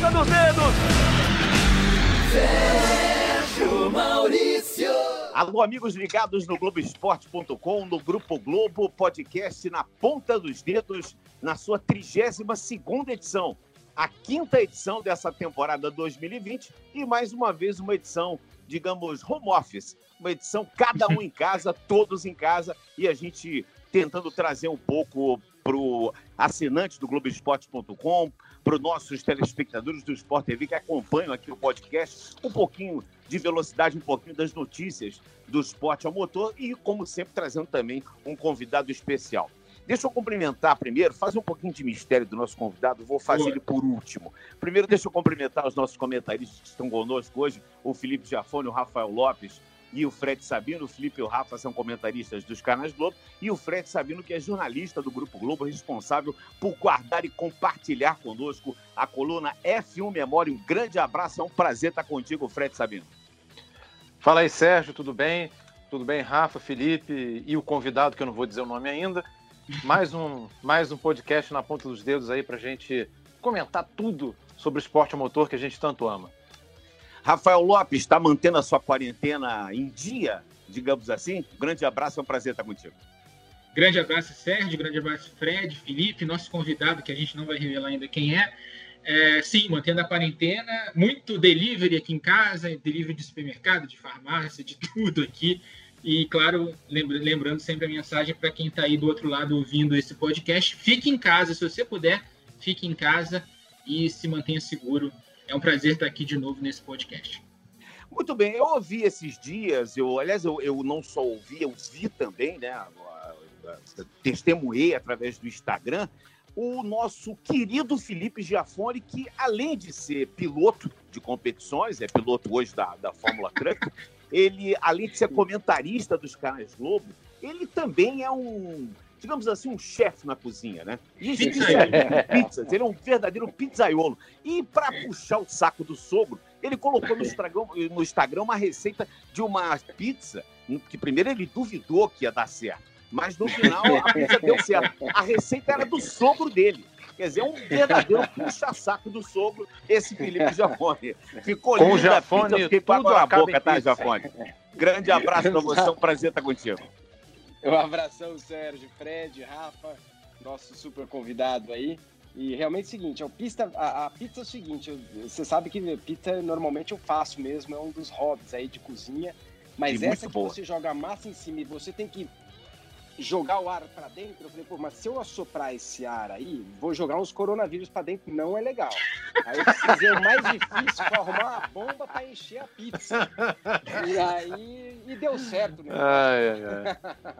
ponta dos dedos. Sérgio Maurício. Alô, amigos ligados no Globoesporte.com, no Grupo Globo, podcast na ponta dos dedos, na sua 32 segunda edição. A quinta edição dessa temporada 2020 e mais uma vez uma edição, digamos, home office. Uma edição cada um em casa, todos em casa, e a gente tentando trazer um pouco para o assinante do Globoesporte.com, para os nossos telespectadores do Sport TV que acompanham aqui o podcast, um pouquinho de velocidade, um pouquinho das notícias do esporte ao motor e, como sempre, trazendo também um convidado especial. Deixa eu cumprimentar primeiro, fazer um pouquinho de mistério do nosso convidado, vou fazer ele por último. Primeiro, deixa eu cumprimentar os nossos comentaristas que estão conosco hoje, o Felipe Giafone, o Rafael Lopes, e o Fred Sabino. O Felipe e o Rafa são comentaristas dos canais Globo. E o Fred Sabino, que é jornalista do Grupo Globo, responsável por guardar e compartilhar conosco a coluna F1 Memória. Um grande abraço, é um prazer estar contigo, Fred Sabino. Fala aí, Sérgio, tudo bem? Tudo bem, Rafa, Felipe e o convidado, que eu não vou dizer o nome ainda. Mais um, mais um podcast na ponta dos dedos aí para gente comentar tudo sobre o esporte motor que a gente tanto ama. Rafael Lopes está mantendo a sua quarentena em dia, digamos assim. Grande abraço, é um prazer estar contigo. Grande abraço, Sérgio. Grande abraço, Fred, Felipe, nosso convidado, que a gente não vai revelar ainda quem é. é sim, mantendo a quarentena. Muito delivery aqui em casa, delivery de supermercado, de farmácia, de tudo aqui. E, claro, lembrando sempre a mensagem para quem está aí do outro lado ouvindo esse podcast: fique em casa, se você puder, fique em casa e se mantenha seguro é um prazer estar aqui de novo nesse podcast. Muito bem, eu ouvi esses dias, eu, aliás, eu, eu não só ouvi, eu vi também, né? Testemunhei através do Instagram o nosso querido Felipe Giafone, que além de ser piloto de competições, é piloto hoje da, da Fórmula Truck, ele, além de ser comentarista dos canais Globo, ele também é um digamos assim, um chefe na cozinha, né? Gente, pizzas, ele é um verdadeiro pizzaiolo. E para puxar o saco do sogro, ele colocou no Instagram, no Instagram uma receita de uma pizza, que primeiro ele duvidou que ia dar certo, mas no final a pizza deu certo. A receita era do sogro dele. Quer dizer, um verdadeiro puxa-saco do sogro, esse Felipe Jafone. Ficou Com linda Jafone, a pizza, fiquei com na boca, tá, Jafone? Grande abraço para você, é um prazer estar contigo. Um abração, Sérgio, Fred, Rafa, nosso super convidado aí. E realmente é o seguinte, a, pista, a, a pizza é o seguinte, eu, você sabe que pizza normalmente eu faço mesmo, é um dos hobbies aí de cozinha, mas e essa que boa. você joga a massa em cima e você tem que jogar o ar para dentro, eu falei, pô, mas se eu assoprar esse ar aí, vou jogar uns coronavírus para dentro, não é legal. Aí eu precisei o mais difícil para arrumar uma bomba para encher a pizza. E aí, e deu certo, né? Ai, ai, ai.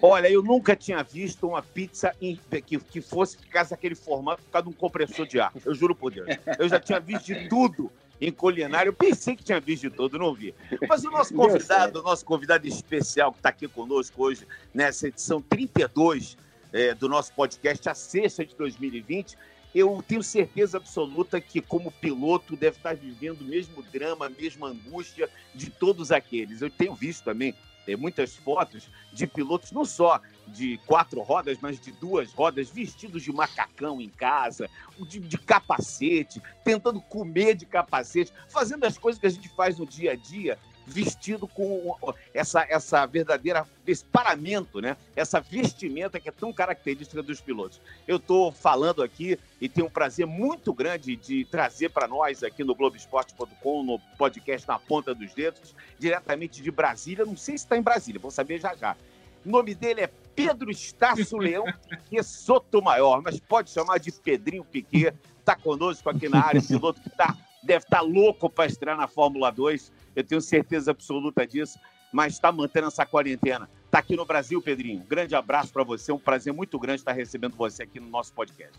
Olha, eu nunca tinha visto uma pizza em, que, que fosse ficasse aquele formato por causa de um compressor de ar. Eu juro por Deus. Eu já tinha visto de tudo em culinária. Eu pensei que tinha visto de tudo, não vi. Mas o nosso convidado, o nosso convidado especial que está aqui conosco hoje, nessa edição 32 é, do nosso podcast, a sexta de 2020, eu tenho certeza absoluta que, como piloto, deve estar vivendo o mesmo drama, a mesma angústia de todos aqueles. Eu tenho visto também é, muitas fotos de pilotos, não só de quatro rodas, mas de duas rodas, vestidos de macacão em casa, de, de, capacete, tentando comer de capacete, fazendo as coisas que a gente faz no dia a dia, vestido com essa, essa verdadeira, esse paramento, né? essa vestimenta que é tão característica dos pilotos. Eu estou falando aqui e tenho um prazer muito grande de trazer para nós aqui no Globoesporte.com, no podcast Na Ponta dos Dedos, diretamente de Brasília. Não sei se está em Brasília, vou saber já já. O nome dele é Pedro Estácio Leão Piquet Sotomayor, mas pode chamar de Pedrinho Piquet. Está conosco aqui na área, piloto que tá, deve estar tá louco para estrear na Fórmula 2. Eu tenho certeza absoluta disso, mas está mantendo essa quarentena. Está aqui no Brasil, Pedrinho. grande abraço para você. Um prazer muito grande estar recebendo você aqui no nosso podcast.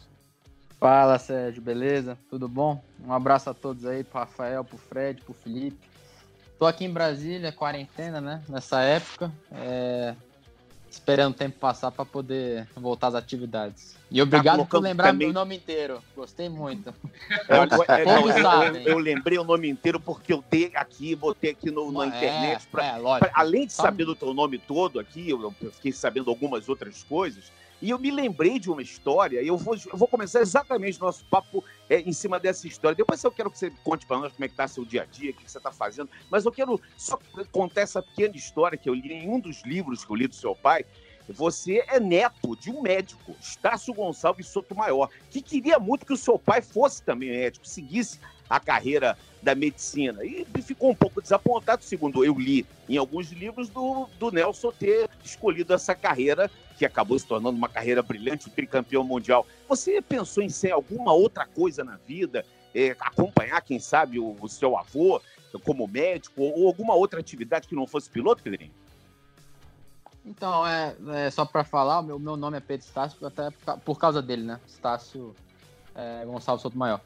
Fala, Sérgio, beleza? Tudo bom? Um abraço a todos aí, pro Rafael, pro Fred, pro Felipe. Tô aqui em Brasília, quarentena, né? Nessa época. É esperando o tempo passar para poder voltar às atividades. E obrigado tá por lembrar também... meu nome inteiro. Gostei muito. Eu, é, não, eu, eu, lembrei o nome inteiro porque eu dei aqui, botei aqui no, na é, internet. Pra, é, pra, além de saber do teu nome todo aqui, eu, eu fiquei sabendo algumas outras coisas. E eu me lembrei de uma história, e eu vou, eu vou começar exatamente nosso papo é, em cima dessa história. Depois eu quero que você conte para nós como é que está seu dia a dia, o que você está fazendo. Mas eu quero só contar essa pequena história que eu li em um dos livros que eu li do seu pai. Você é neto de um médico, Estácio Gonçalves Sotomayor, que queria muito que o seu pai fosse também médico, seguisse a carreira da medicina. E ficou um pouco desapontado, segundo eu li em alguns livros, do, do Nelson ter escolhido essa carreira, que acabou se tornando uma carreira brilhante, tricampeão mundial. Você pensou em ser alguma outra coisa na vida? É, acompanhar, quem sabe, o, o, seu avô como médico ou, ou alguma outra atividade que não fosse piloto, Pedrinho? Então, é, é só para falar, o meu, meu nome é Pedro Estácio, até por causa dele, né? Estácio é, Gonçalves Souto Maior.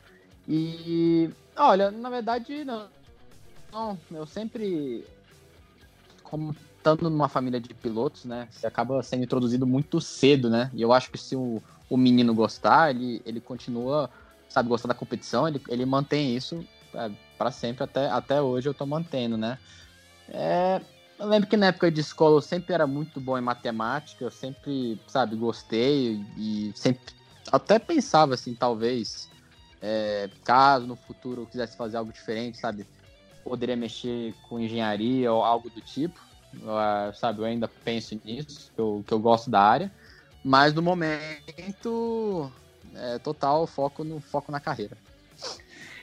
E, olha, na verdade, não. não eu sempre, como estando numa família de pilotos, né? Você acaba sendo introduzido muito cedo, né? E eu acho que se o, o menino gostar, ele, ele continua, sabe, gostar da competição, ele, ele mantém isso é, para sempre, até, até hoje eu tô mantendo, né? É, eu lembro que na época de escola eu sempre era muito bom em matemática, eu sempre, sabe, gostei e sempre até pensava assim, talvez, é, caso no futuro eu quisesse fazer algo diferente, sabe, poderia mexer com engenharia ou algo do tipo, uh, sabe, eu ainda penso nisso, que eu, que eu gosto da área, mas no momento, é, total foco no foco na carreira.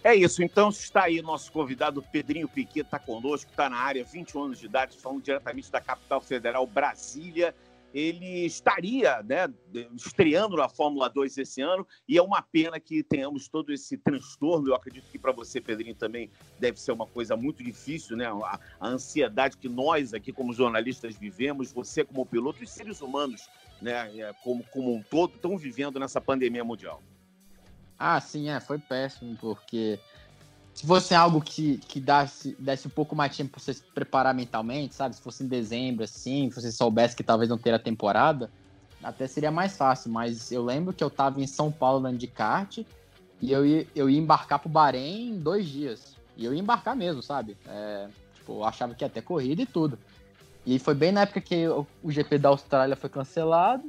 É isso, então está aí nosso convidado Pedrinho Piquet, está conosco, está na área, 21 anos de idade, falando diretamente da capital federal, Brasília. Ele estaria né, estreando na Fórmula 2 esse ano e é uma pena que tenhamos todo esse transtorno. Eu acredito que para você, Pedrinho, também deve ser uma coisa muito difícil, né? A, a ansiedade que nós aqui, como jornalistas, vivemos, você como piloto, os seres humanos, né, é, como, como um todo, estão vivendo nessa pandemia mundial. Ah, sim, é, foi péssimo, porque se fosse algo que, que desse, desse um pouco mais tempo para você se preparar mentalmente, sabe? Se fosse em dezembro, assim, se você soubesse que talvez não teria temporada, até seria mais fácil. Mas eu lembro que eu tava em São Paulo andando de kart e eu ia, eu ia embarcar pro Bahrein em dois dias. E eu ia embarcar mesmo, sabe? É, tipo, eu achava que ia ter corrida e tudo. E foi bem na época que o GP da Austrália foi cancelado.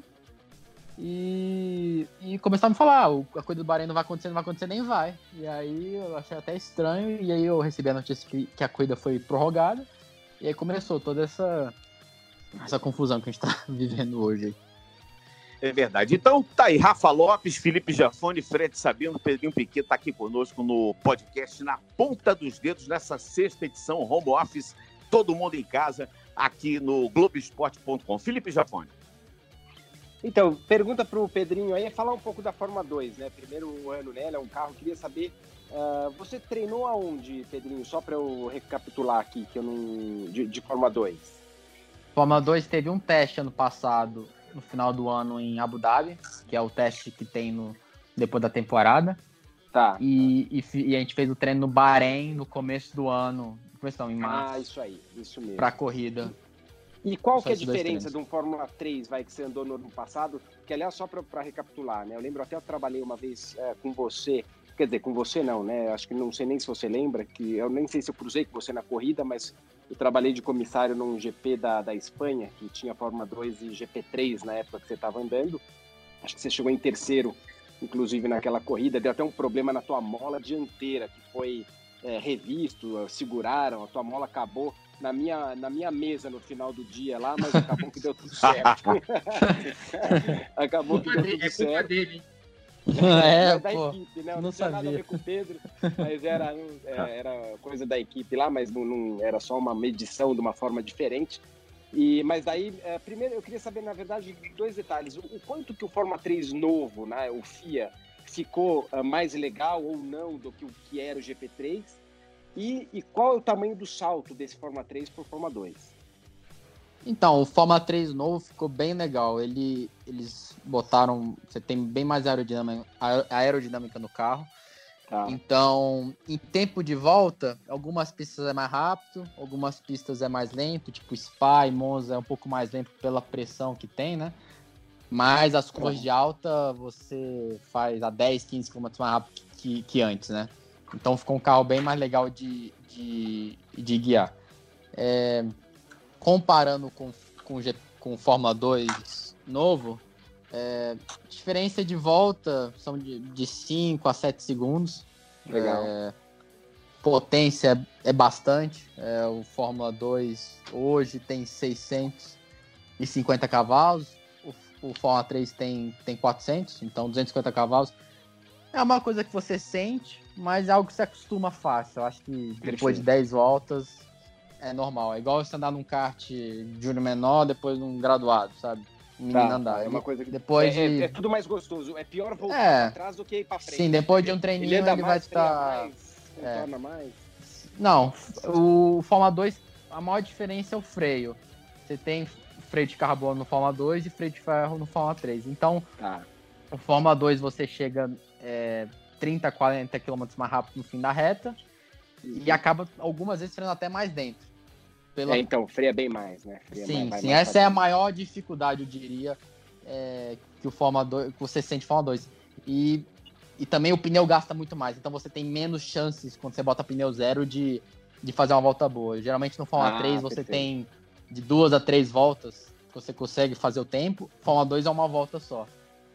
E começaram a falar, ah, a coisa do Bahrein não vai acontecer, não vai acontecer, nem vai. E aí eu achei até estranho, e aí eu recebi a notícia que, que a corrida foi prorrogada, e aí começou toda essa, essa confusão que a gente tá vivendo hoje. É verdade. Então tá aí, Rafa Lopes, Felipe Jafone, Fred Sabino, Pedrinho Piquet tá aqui conosco no podcast Na Ponta dos Dedos, nessa sexta edição Home Office, todo mundo em casa, aqui no Globoesporte.com. Felipe Jafone. Então, pergunta para o Pedrinho aí é falar um pouco da Fórmula 2, né? Primeiro ano, né? é um carro, queria saber. Uh, você treinou aonde, Pedrinho? Só para eu recapitular aqui, que eu não. De, de Fórmula 2. Fórmula 2 teve um teste ano passado, no final do ano, em Abu Dhabi, que é o teste que tem no, depois da temporada. Tá. E, e, e a gente fez o treino no Bahrein no começo do ano. Começo não, em março. Ah, isso aí, isso mesmo. Pra corrida. E qual que é a diferença de um Fórmula 3 vai, que você andou no ano passado? Que, aliás, só para recapitular, né? Eu lembro até eu trabalhei uma vez é, com você, quer dizer, com você não, né? Acho que não sei nem se você lembra, que eu nem sei se eu cruzei com você na corrida, mas eu trabalhei de comissário num GP da, da Espanha, que tinha Fórmula 2 e GP3 na época que você estava andando. Acho que você chegou em terceiro, inclusive, naquela corrida. Deu até um problema na tua mola dianteira, que foi é, revisto, seguraram, a tua mola acabou na minha, na minha mesa no final do dia lá, mas acabou que deu tudo certo. acabou que deu tudo é certo. Dele, é, da pô, equipe, né? Não, não tinha sabia. nada a ver com o Pedro, mas era, é, era coisa da equipe lá, mas não, não, era só uma medição de uma forma diferente. E, mas daí, é, primeiro eu queria saber, na verdade, dois detalhes. O, o quanto que o Forma 3 novo, né, o FIA, ficou uh, mais legal ou não do que o que era o GP3? E, e qual é o tamanho do salto desse Forma 3 para o Forma 2? Então, o Forma 3 novo ficou bem legal. Ele, eles botaram. Você tem bem mais aerodinâmica, aerodinâmica no carro. Tá. Então, em tempo de volta, algumas pistas é mais rápido, algumas pistas é mais lento, tipo Spa e Monza é um pouco mais lento pela pressão que tem, né? Mas as curvas de alta você faz a 10, 15 km mais rápido que, que antes, né? Então ficou um carro bem mais legal de, de, de guiar. É, comparando com, com, com o Fórmula 2 novo, É, diferença de volta são de 5 a 7 segundos. Legal. É, potência é bastante. É, o Fórmula 2 hoje tem 650 cavalos. O, o Fórmula 3 tem, tem 400, então 250 cavalos. É uma coisa que você sente, mas é algo que se acostuma fácil. Eu acho que depois de 10 voltas é normal. É igual você andar num kart júnior menor, depois num graduado, sabe? Um menino Tá, andar. é uma coisa que Depois é, de... é- é tudo mais gostoso. É pior voltar É. pra trás do que ir pra frente. Sim, depois de um treininho ele ele, vai estar... contorna mais. Não, o Fórmula 2, a maior diferença é o freio. Você tem freio de carbono no Fórmula 2 e freio de ferro no Fórmula 3. Então, Tá. no Fórmula 2 você chega é, 30, 40 km mais rápido no fim da reta e acaba algumas vezes freando até mais dentro. Pela... É, então, freia bem mais, né? Freia sim, mais- sim. mais Essa é a maior dificuldade, eu diria, é, que o Fórmula 2, que você sente Fórmula 2. E, e também o pneu gasta muito mais, então você tem menos chances quando você bota pneu zero de, de fazer uma volta boa. Geralmente no Fórmula Ah, 3 você perfeito. tem de duas a três voltas que você consegue fazer o tempo. Fórmula 2 é uma volta só.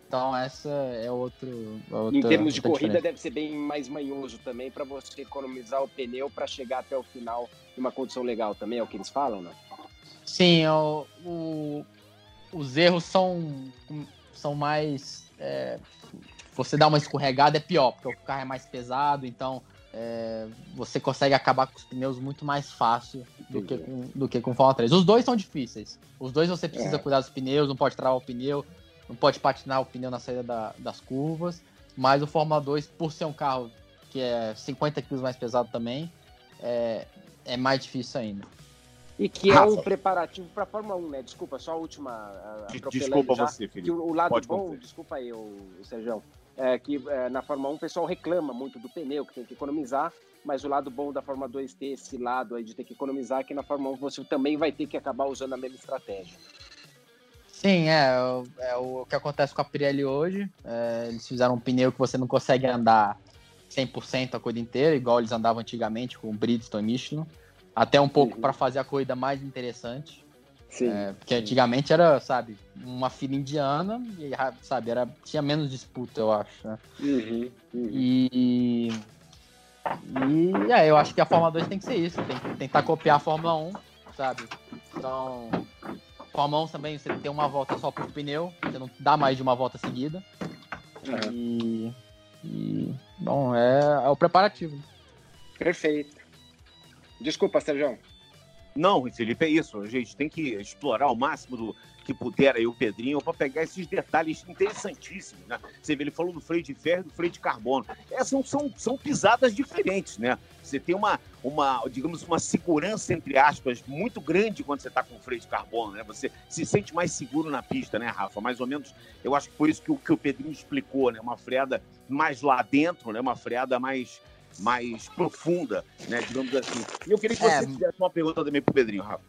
Então essa é outro. Em termos de corrida, diferença. deve ser bem mais manhoso também para você economizar o pneu para chegar até o final numa condição legal também, é o que eles falam, né? Sim, o, o- os erros são, são mais. é, você dá uma escorregada é pior, porque o carro é mais pesado, então é, você consegue acabar com os pneus muito mais fácil do que, com, do que com o Fórmula 3. Os dois são difíceis. Os dois você precisa É. cuidar dos pneus, não pode travar o pneu, não pode patinar o pneu na saída da- das curvas. Mas o Fórmula 2, por ser um carro que é 50 kg mais pesado também, é, é mais difícil ainda. E que é um preparativo para Fórmula 1, né? Desculpa, só a última. a- Desculpa já. você, Que Felipe. o, o lado Pode bom, concluir. desculpa aí, o, o Sérgio, é que é, na Fórmula 1 o pessoal reclama muito do pneu, que tem que economizar, mas o lado bom da Fórmula 2 ter esse lado aí de ter que economizar, é que na Fórmula 1 você também vai ter que acabar usando a mesma estratégia. Sim, é, o- é o que acontece com a Pirelli hoje. É, eles fizeram um pneu que você não consegue andar 100% a corrida inteira, igual eles andavam antigamente com o Bridgestone e Michelin. Até um pouco Uhum. para fazer a corrida mais interessante. Sim. É, porque antigamente era, sabe, uma fila indiana e, sabe, era, tinha menos disputa, eu acho. né? Uhum, uhum. E. E é, eu acho que a Fórmula 2 tem que ser isso, tem que tentar copiar a Fórmula 1, sabe? Então, Fórmula 1 também você tem uma volta só por pneu, você não dá mais de uma volta seguida. Uhum. E. e, bom, é, é o preparativo. Perfeito. Desculpa, Sérgio. Não, Felipe, é isso. A gente tem que explorar o máximo do que puder aí o Pedrinho para pegar esses detalhes interessantíssimos, né? Você vê, ele falou do freio de ferro e do freio de carbono. Essas são, são, são pisadas diferentes, né? Você tem uma, uma, digamos, uma segurança, entre aspas, muito grande quando você está com freio de carbono, né? Você se sente mais seguro na pista, né, Rafa? Mais ou menos, eu acho que foi isso que, o- que o Pedrinho explicou, né? Uma freada mais lá dentro, né? Uma freada mais mais profunda, né, digamos assim. E eu queria que É. você fizesse uma pergunta também pro Pedrinho, Rafa.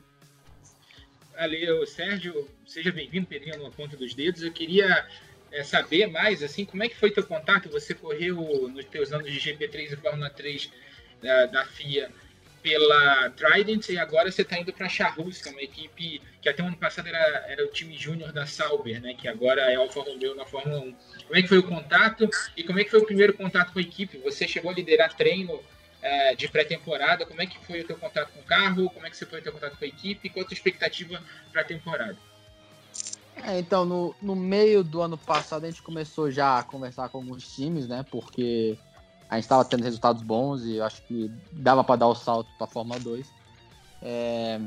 Valeu, Sérgio. Seja bem-vindo, Pedrinho, na ponta dos dedos. Eu queria é, saber mais, assim, como é que foi teu contato? Você correu nos teus anos de GP3 e Fórmula 3 da, da FIA pela Trident e agora você está indo para a que é uma equipe que até o ano passado era, era o time júnior da Sauber, né? Que agora é Alfa Romeo na Fórmula 1. Como é que foi o contato e como é que foi o primeiro contato com a equipe? Você chegou a liderar treino é, de pré-temporada? Como é que foi o teu contato com o carro? Como é que você foi o teu contato com a equipe? Qual a tua expectativa para a temporada? É, então, no, no meio do ano passado, a gente começou já a conversar com alguns times, né? Porque a gente estava tendo resultados bons e eu acho que dava para dar o salto para a Fórmula 2. É,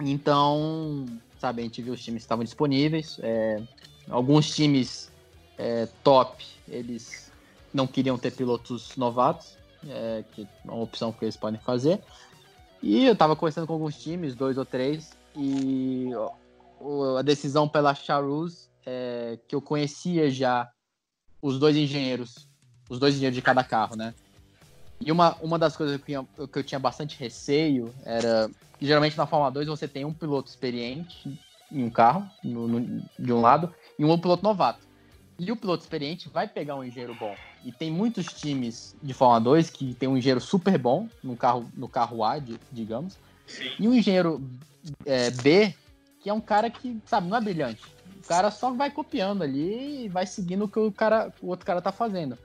então, sabe, a gente viu os times que estavam disponíveis. é, alguns times é, top, eles não queriam ter pilotos novatos, é, que é uma opção que eles podem fazer. E eu estava conversando com alguns times, dois ou três, e a decisão pela Charus, é, que eu conhecia já os dois engenheiros, os dois engenheiros de cada carro, né? E uma, uma das coisas que eu, tinha, que eu tinha bastante receio era que geralmente na Fórmula 2 você tem um piloto experiente em um carro, no- no- de um lado, e um piloto novato. E o piloto experiente vai pegar um engenheiro bom. E tem muitos times de Fórmula 2 que tem um engenheiro super bom no carro, no carro A, de- digamos, Sim. e um engenheiro é, B, que é um cara que, sabe, não é brilhante. cara só vai copiando ali e vai seguindo o que o, cara, o outro cara tá fazendo.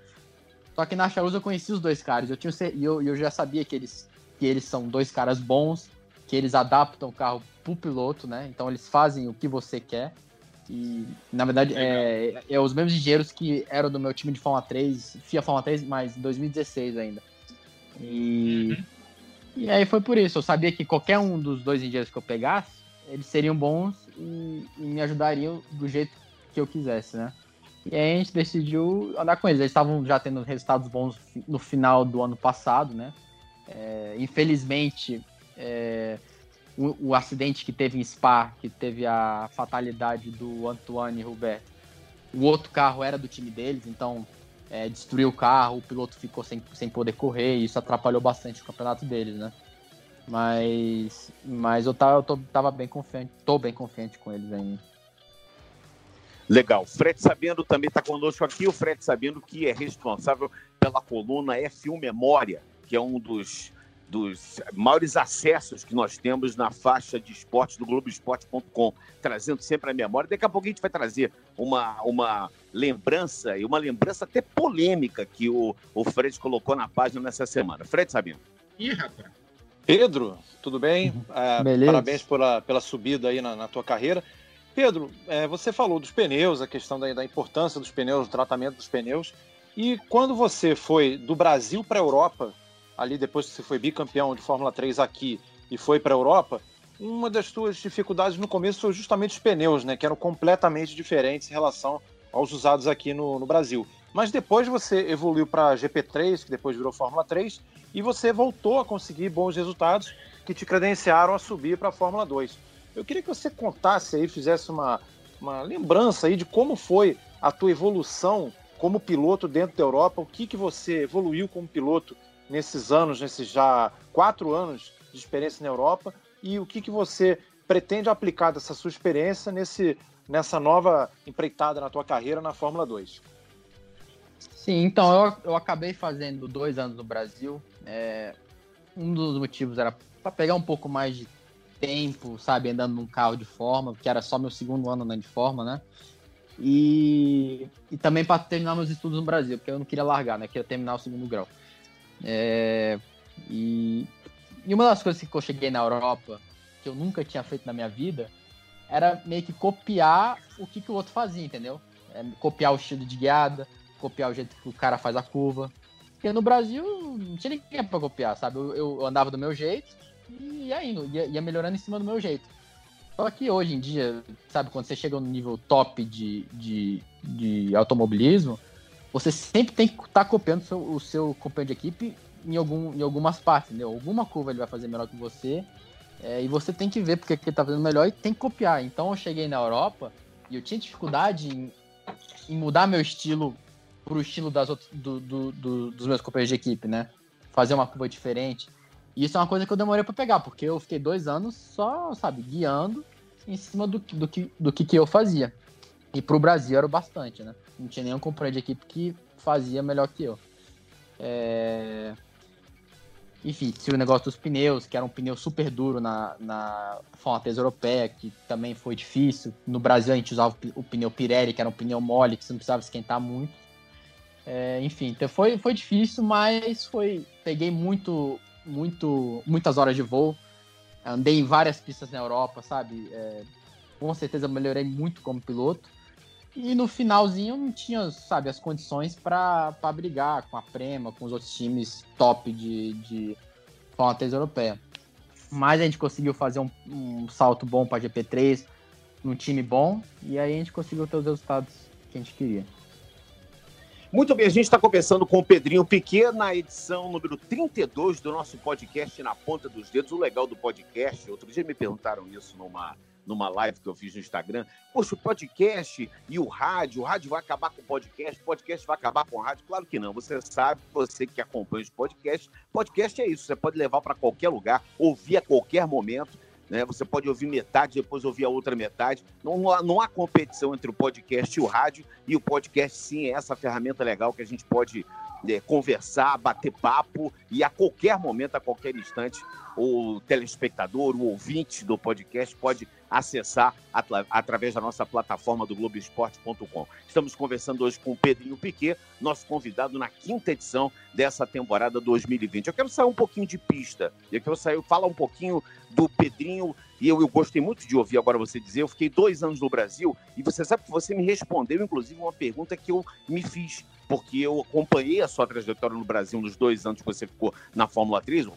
Só que na Charuz eu conheci os dois caras. Eu, tinha, eu, eu já sabia que eles, que eles são dois caras bons, que eles adaptam o carro pro piloto, né? Então eles fazem o que você quer. E, na verdade, é, é, os mesmos engenheiros que eram do meu time de Fórmula 3, FIA Fórmula 3, mas em 2016 ainda. E, uhum. e aí foi por isso. Eu sabia que qualquer um dos dois engenheiros que eu pegasse, eles seriam bons e, e me ajudariam do jeito que eu quisesse, né? E aí a gente decidiu andar com eles. Eles estavam já tendo resultados bons no final do ano passado, né? É, infelizmente, é, o, o, acidente que teve em Spa, que teve a fatalidade do Antoine Hubert, o outro carro era do time deles, então é, destruiu o carro, o piloto ficou sem, sem poder correr, e isso atrapalhou bastante o campeonato deles, né? Mas, mas eu, tava, eu tô, tava bem confiante, tô bem confiante com eles ainda. Legal. Fred Sabendo também está conosco aqui. O Fred Sabendo que é responsável pela coluna F1 Memória, que é um dos, dos maiores acessos que nós temos na faixa de esportes do Globoesporte.com, trazendo sempre a memória. Daqui a pouco a gente vai trazer uma, uma lembrança, e uma lembrança até polêmica que o, o Fred colocou na página nessa semana. Fred Sabendo. Ih, rapaz. Pedro, tudo bem? Uh, parabéns pela, pela subida aí na, na tua carreira. Pedro, é, você falou dos pneus, a questão da, da, importância dos pneus, do tratamento dos pneus. E quando você foi do Brasil para a Europa, ali depois que você foi bicampeão de Fórmula 3 aqui e foi para a Europa, uma das suas dificuldades no começo foi justamente os pneus, né, que eram completamente diferentes em relação aos usados aqui no, no Brasil. Mas depois você evoluiu para GP3, que depois virou Fórmula 3, e você voltou a conseguir bons resultados que te credenciaram a subir para a Fórmula 2. Eu queria que você contasse aí, fizesse uma, uma lembrança aí de como foi a tua evolução como piloto dentro da Europa, o que, que você evoluiu como piloto nesses anos, nesses já quatro anos de experiência na Europa, e o que, que você pretende aplicar dessa sua experiência nesse, nessa nova empreitada na tua carreira na Fórmula 2? Sim, então eu, eu acabei fazendo dois anos no Brasil. É, um dos motivos era para pegar um pouco mais de tempo, sabe, andando num carro de forma, que era só meu segundo ano andando de forma, né? E, e também para terminar meus estudos no Brasil, porque eu não queria largar, né? Queria terminar o segundo grau. É, e, e uma das coisas que eu cheguei na Europa, que eu nunca tinha feito na minha vida, era meio que copiar o que, que o outro fazia, entendeu? É, copiar o estilo de guiada, copiar o jeito que o cara faz a curva. Porque no Brasil não tinha ninguém pra copiar, sabe? Eu, eu andava do meu jeito, e indo, ia, ia, melhorando em cima do meu jeito. Só que hoje em dia, sabe, quando você chega no nível top de, de, de automobilismo, você sempre tem que estar tá copiando o seu, o seu companheiro de equipe em, algum, em algumas partes, entendeu? Alguma curva ele vai fazer melhor que você, é, e você tem que ver porque ele tá fazendo melhor e tem que copiar. Então eu cheguei na Europa e eu tinha dificuldade em, em mudar meu estilo pro estilo das do, do, do, dos meus companheiros de equipe, né? Fazer uma curva diferente. E isso é uma coisa que eu demorei para pegar, porque eu fiquei dois anos só, sabe, guiando em cima do, do, que, do que, que eu fazia. E pro Brasil era bastante, né? Não tinha nenhum companheiro de equipe que fazia melhor que eu. É... Enfim, tinha o negócio dos pneus, que era um pneu super duro na, na 3 europeia, que também foi difícil. No Brasil a gente usava o pneu Pirelli, que era um pneu mole, que você não precisava esquentar muito. É, enfim, então foi, foi difícil, mas foi. Peguei muito muito, muitas horas de voo. Andei em várias pistas na Europa, sabe? É, com certeza melhorei muito como piloto. E no finalzinho não tinha, sabe, as condições para brigar com a Prema, com os outros times top de, de Fórmula 3 europeia. Mas a gente conseguiu fazer um, um salto bom para GP3, num time bom, e aí a gente conseguiu ter os resultados que a gente queria. Muito bem, a gente está conversando com o Pedrinho Piquet na edição número 32 do nosso podcast Na Ponta dos Dedos. O legal do podcast, outro dia me perguntaram isso numa, numa live que eu fiz no Instagram. Poxa, o podcast e o rádio, o rádio vai acabar com o podcast, o podcast vai acabar com o rádio? Claro que não. Você sabe, você que acompanha os podcasts, podcast é isso, você pode levar para qualquer lugar, ouvir a qualquer momento. Né? Você pode ouvir metade, depois ouvir a outra metade. Não, não, há, não há competição entre o podcast e o rádio, e o podcast, sim, é essa ferramenta legal que a gente pode é, conversar, bater papo e a qualquer momento, a qualquer instante, o telespectador, o ouvinte do podcast pode acessar através da nossa plataforma do Globoesporte.com. Estamos conversando hoje com o Pedrinho Piquet, nosso convidado na quinta edição dessa temporada 2020. Eu quero sair um pouquinho de pista, eu quero sair, falar um pouquinho do Pedrinho, e eu, eu gostei muito de ouvir agora você dizer, eu fiquei dois anos no Brasil, e você sabe que você me respondeu, inclusive, uma pergunta que eu me fiz porque eu acompanhei a sua trajetória no Brasil nos dois anos que você ficou na Fórmula 3,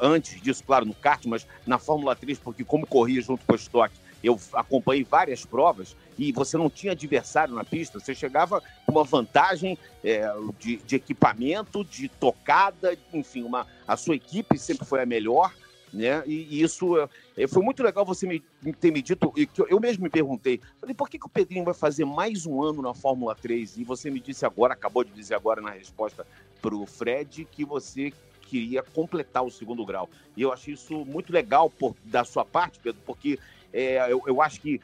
antes disso, claro, no kart, mas na Fórmula 3, porque como corria junto com o Stock, eu acompanhei várias provas e você não tinha adversário na pista, você chegava com uma vantagem é, de, de, equipamento, de tocada, enfim, uma, a sua equipe sempre foi a melhor né? E, e isso é, foi muito legal você me, ter me dito, e que eu, eu mesmo me perguntei, falei, por que, que o Pedrinho vai fazer mais um ano na Fórmula 3? E você me disse agora, acabou de dizer agora na resposta para o Fred, que você queria completar o segundo grau. E eu achei isso muito legal por, da sua parte, Pedro, porque é, eu, eu, acho que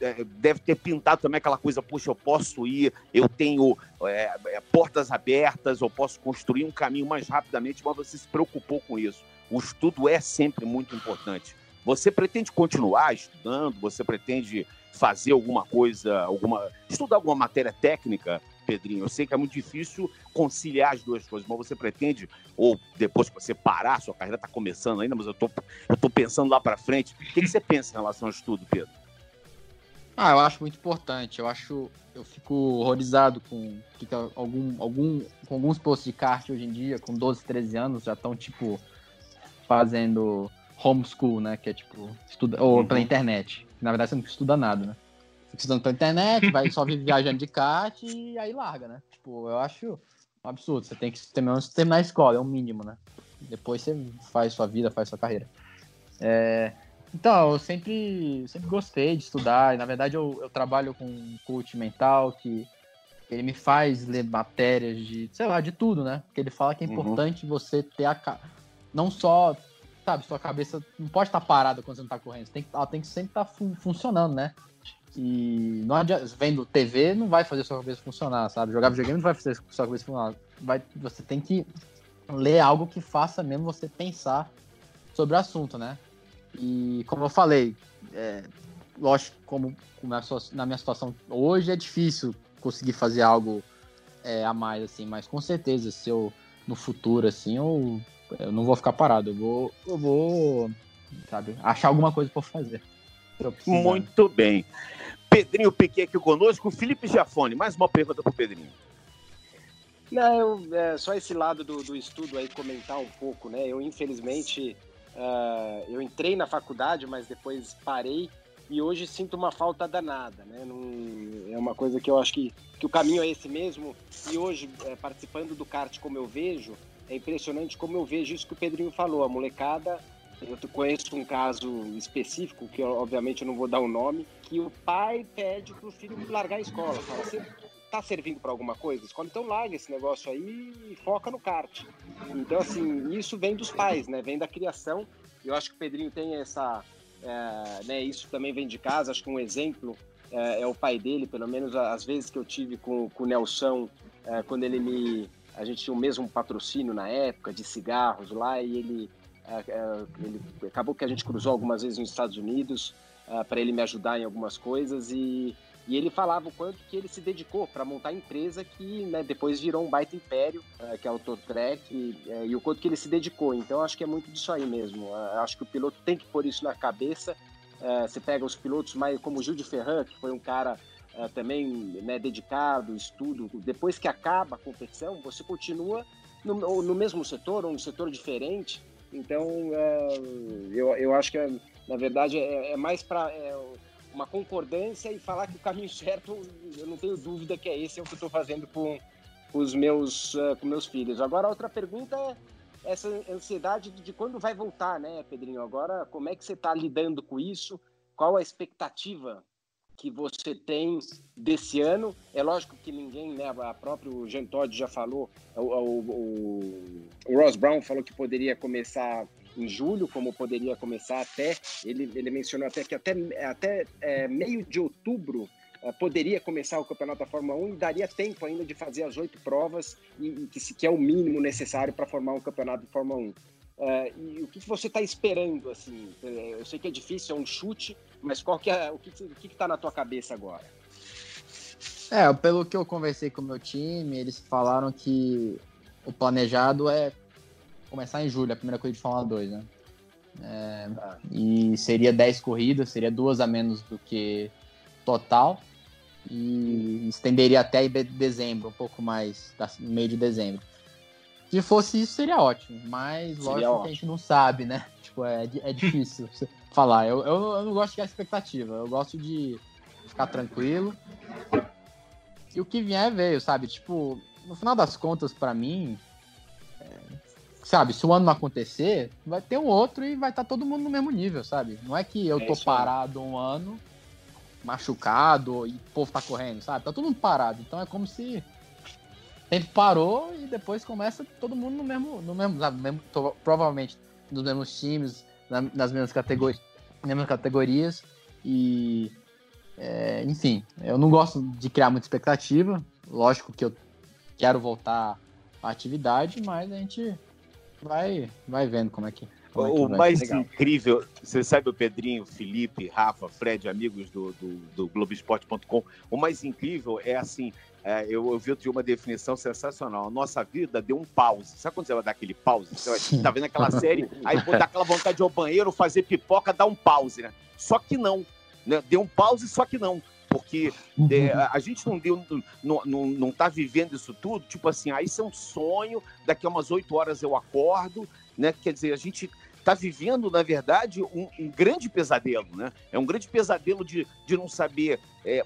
é, deve ter pintado também aquela coisa, puxa, eu posso ir, eu tenho é, é, portas abertas, eu posso construir um caminho mais rapidamente, mas você se preocupou com isso o estudo é sempre muito importante. Você pretende continuar estudando? Você pretende fazer alguma coisa, alguma estudar alguma matéria técnica, Pedrinho? Eu sei que é muito difícil conciliar as duas coisas, mas você pretende ou depois que você parar, sua carreira está começando ainda, mas eu tô eu tô pensando lá para frente. O que, que você pensa em relação ao estudo, Pedro? Ah, eu acho muito importante. Eu acho, eu fico horrorizado com que algum, algum, com alguns postos de kart hoje em dia, com 12, 13 anos, já estão tipo fazendo homeschool, né? Que é tipo, estuda, ou uhum. pela internet. Na verdade, você não estuda nada, né? Estudando pela internet, vai só viajando de kart e aí larga, né? Tipo, eu acho um absurdo. Você tem que terminar, terminar a escola, é o mínimo, né? Depois você faz sua vida, faz sua carreira. É, então, eu sempre, sempre gostei de estudar. E, na verdade, eu, eu trabalho com um coach mental que ele me faz ler matérias de, sei lá, de tudo, né? Porque ele fala que é uhum. importante uhum. você ter a, não só, sabe, sua cabeça não pode estar parada quando você não está correndo, tem, ela tem que sempre estar fun funcionando, né? E não adianta, vendo TV não vai fazer sua cabeça funcionar, sabe? Jogar videogame não vai fazer sua cabeça funcionar. Vai, você tem que ler algo que faça mesmo você pensar sobre o assunto, né? E como eu falei, é, lógico, como, como é na minha situação hoje é difícil conseguir fazer algo é, a mais, assim, mas com certeza, se eu no futuro, assim, eu eu não vou ficar parado, eu vou, eu vou, sabe, achar alguma coisa para fazer. Muito bem. Pedrinho Piquet aqui conosco, Felipe Giafone, mais uma pergunta para o Pedrinho. Não, eu, é, só esse lado do, do, estudo aí comentar um pouco, né? Eu infelizmente uh, eu entrei na faculdade, mas depois parei e hoje sinto uma falta danada, né? Não, é uma coisa que eu acho que, que o caminho é esse mesmo. E hoje, é, participando do kart como eu vejo, é impressionante como eu vejo isso que o Pedrinho falou. A molecada, eu conheço um caso específico, que obviamente eu não vou dar o nome, que o pai pede para o filho largar a escola. Fala, você tá servindo para alguma coisa? Escola, então larga esse negócio aí e foca no kart. Então, assim, isso vem dos pais, né? Vem da criação. Eu acho que o Pedrinho tem essa... É, né, isso também vem de casa. Acho que um exemplo é, é, o pai dele, pelo menos as vezes que eu tive com, com o Nelson, é, quando ele me a gente tinha o mesmo patrocínio na época de cigarros lá e ele, ele acabou que a gente cruzou algumas vezes nos Estados Unidos é, para ele me ajudar em algumas coisas e, e ele falava o quanto que ele se dedicou para montar a empresa que né, depois virou um baita império, que é o Totrek, e, e, o quanto que ele se dedicou. Então acho que é muito disso aí mesmo. acho que o piloto tem que pôr isso na cabeça. você pega os pilotos mais como o Gil de Ferran, que foi um cara também né, dedicado, estudo, depois que acaba a competição, você continua no, no mesmo setor ou um setor diferente. Então, uh, eu, eu acho que, na verdade, é, é mais para é, uma concordância e falar que o caminho certo, eu não tenho dúvida que é esse, é o que eu estou fazendo com, com, os meus, com meus filhos. Agora, outra pergunta é essa ansiedade de quando vai voltar, né, Pedrinho? Agora, como é que você está lidando com isso? Qual a expectativa que você tem desse ano. É lógico que ninguém, né? A próprio Jean Todt já falou, o, o, o, Ross Brown falou que poderia começar em julho, como poderia começar até. Ele, ele mencionou até que até, até é, meio de outubro uh, poderia começar o campeonato da Fórmula 1 e daria tempo ainda de fazer as oito provas, e, e que, que, é o mínimo necessário para formar um campeonato de Fórmula 1. Uh, e o que, que você está esperando? assim? Eu sei que é difícil, é um chute, mas qual que é, o que está na tua cabeça agora? É, pelo que eu conversei com o meu time, eles falaram que o planejado é começar em julho, a primeira corrida de Fórmula 2, né? É, e seria 10 corridas, seria duas a menos do que total. E estenderia até dezembro, um pouco mais, no meio de dezembro. Se fosse isso, seria ótimo. Mas seria lógico ótimo. que a gente não sabe, né? Tipo, é, é difícil falar. Eu, eu, eu, não gosto de criar expectativa. Eu gosto de ficar tranquilo. E o que vier, veio, sabe? Tipo, no final das contas, para mim, sabe, se o ano não acontecer, vai ter um outro e vai estar tá todo mundo no mesmo nível, sabe? Não é que eu é tô parado um ano, machucado e o povo tá correndo, sabe? Tá todo mundo parado. Então é como se tempo parou e depois começa todo mundo no mesmo, no mesmo, sabe? Mesmo, provavelmente nos mesmos times, nas mesmas categorias, mesmas categorias e é, enfim, eu não gosto de criar muita expectativa. Lógico que eu quero voltar à atividade, mas a gente vai, vai vendo como é que. Como o é que mais Legal. incrível, você sabe o Pedrinho, Felipe, Rafa, Fred, amigos do, do, do Globoesporte.com, o mais incrível é assim, é, eu, eu vi outro uma definição sensacional. A nossa vida deu um pause. Sabe quando você vai dar aquele pause? Você tá vendo aquela série, aí dá aquela vontade de ir ao banheiro, fazer pipoca, dá um pause, né? Só que não. Né? Deu um pause, só que não porque é, a gente não deu, não, não, não tá vivendo isso tudo, tipo assim, ah, isso é um sonho, daqui a umas oito horas eu acordo, né? Quer dizer, a gente está vivendo, na verdade, um, um, grande pesadelo, né? É um grande pesadelo de, de não saber. É,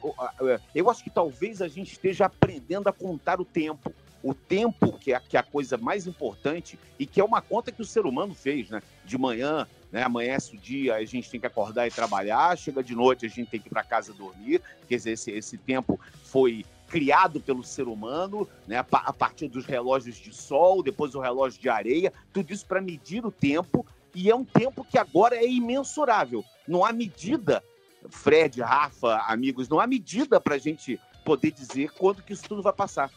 eu acho que talvez a gente esteja aprendendo a contar o tempo. O tempo, que é, que é a coisa mais importante e que é uma conta que o ser humano fez, né? De manhã, né? Amanhece o dia, a gente tem que acordar e trabalhar, chega de noite, a gente tem que ir para casa dormir. Quer dizer, esse, esse tempo foi criado pelo ser humano, né? a partir dos relógios de sol, depois o relógio de areia, tudo isso para medir o tempo, e é um tempo que agora é imensurável. Não há medida, Fred, Rafa, amigos, não há medida para a gente poder dizer quando que isso tudo vai passar.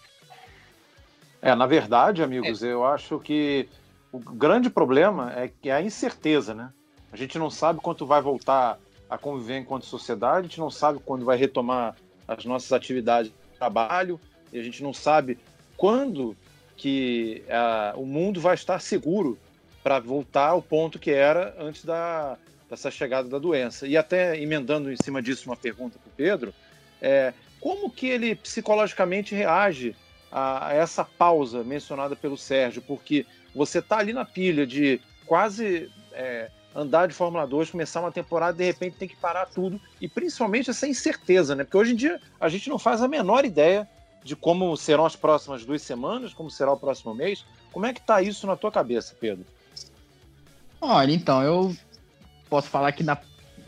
É, na verdade, amigos, é. eu acho que o grande problema é que é a incerteza, né? A gente não sabe quanto vai voltar a conviver enquanto sociedade, a gente não sabe quando vai retomar as nossas atividades de trabalho, e a gente não sabe quando que uh, o mundo vai estar seguro para voltar ao ponto que era antes da, dessa chegada da doença. E até emendando em cima disso uma pergunta para o Pedro, é, como que ele psicologicamente reage a, a essa pausa mencionada pelo Sérgio? Porque você tá ali na pilha de quase é, andar de Fórmula 2, começar uma temporada, de repente tem que parar tudo. E principalmente essa incerteza, né? Porque hoje em dia a gente não faz a menor ideia de como serão as próximas duas semanas, como será o próximo mês. Como é que tá isso na tua cabeça, Pedro? Olha, então, eu posso falar que na...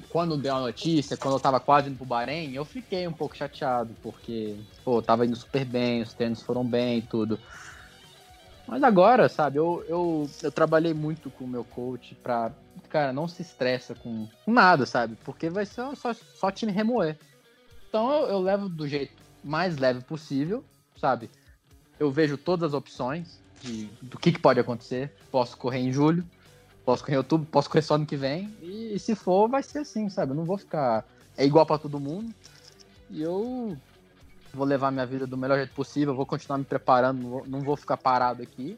quando deu a notícia, quando eu tava quase indo pro Bahrein, eu fiquei um pouco chateado, porque, pô, tava indo super bem, os treinos foram bem e tudo. Mas agora, sabe, eu, eu, eu trabalhei muito com o meu coach pra. Cara, não se estressa com nada, sabe? Porque vai ser só, só time remoer. Então eu, eu levo do jeito mais leve possível, sabe? Eu vejo todas as opções de, do que, que pode acontecer. Posso correr em julho, posso correr outubro, posso correr só ano que vem. E, e se for, vai ser assim, sabe? Eu não vou ficar. É igual para todo mundo. E eu vou levar minha vida do melhor jeito possível, vou continuar me preparando, não vou, não vou ficar parado aqui.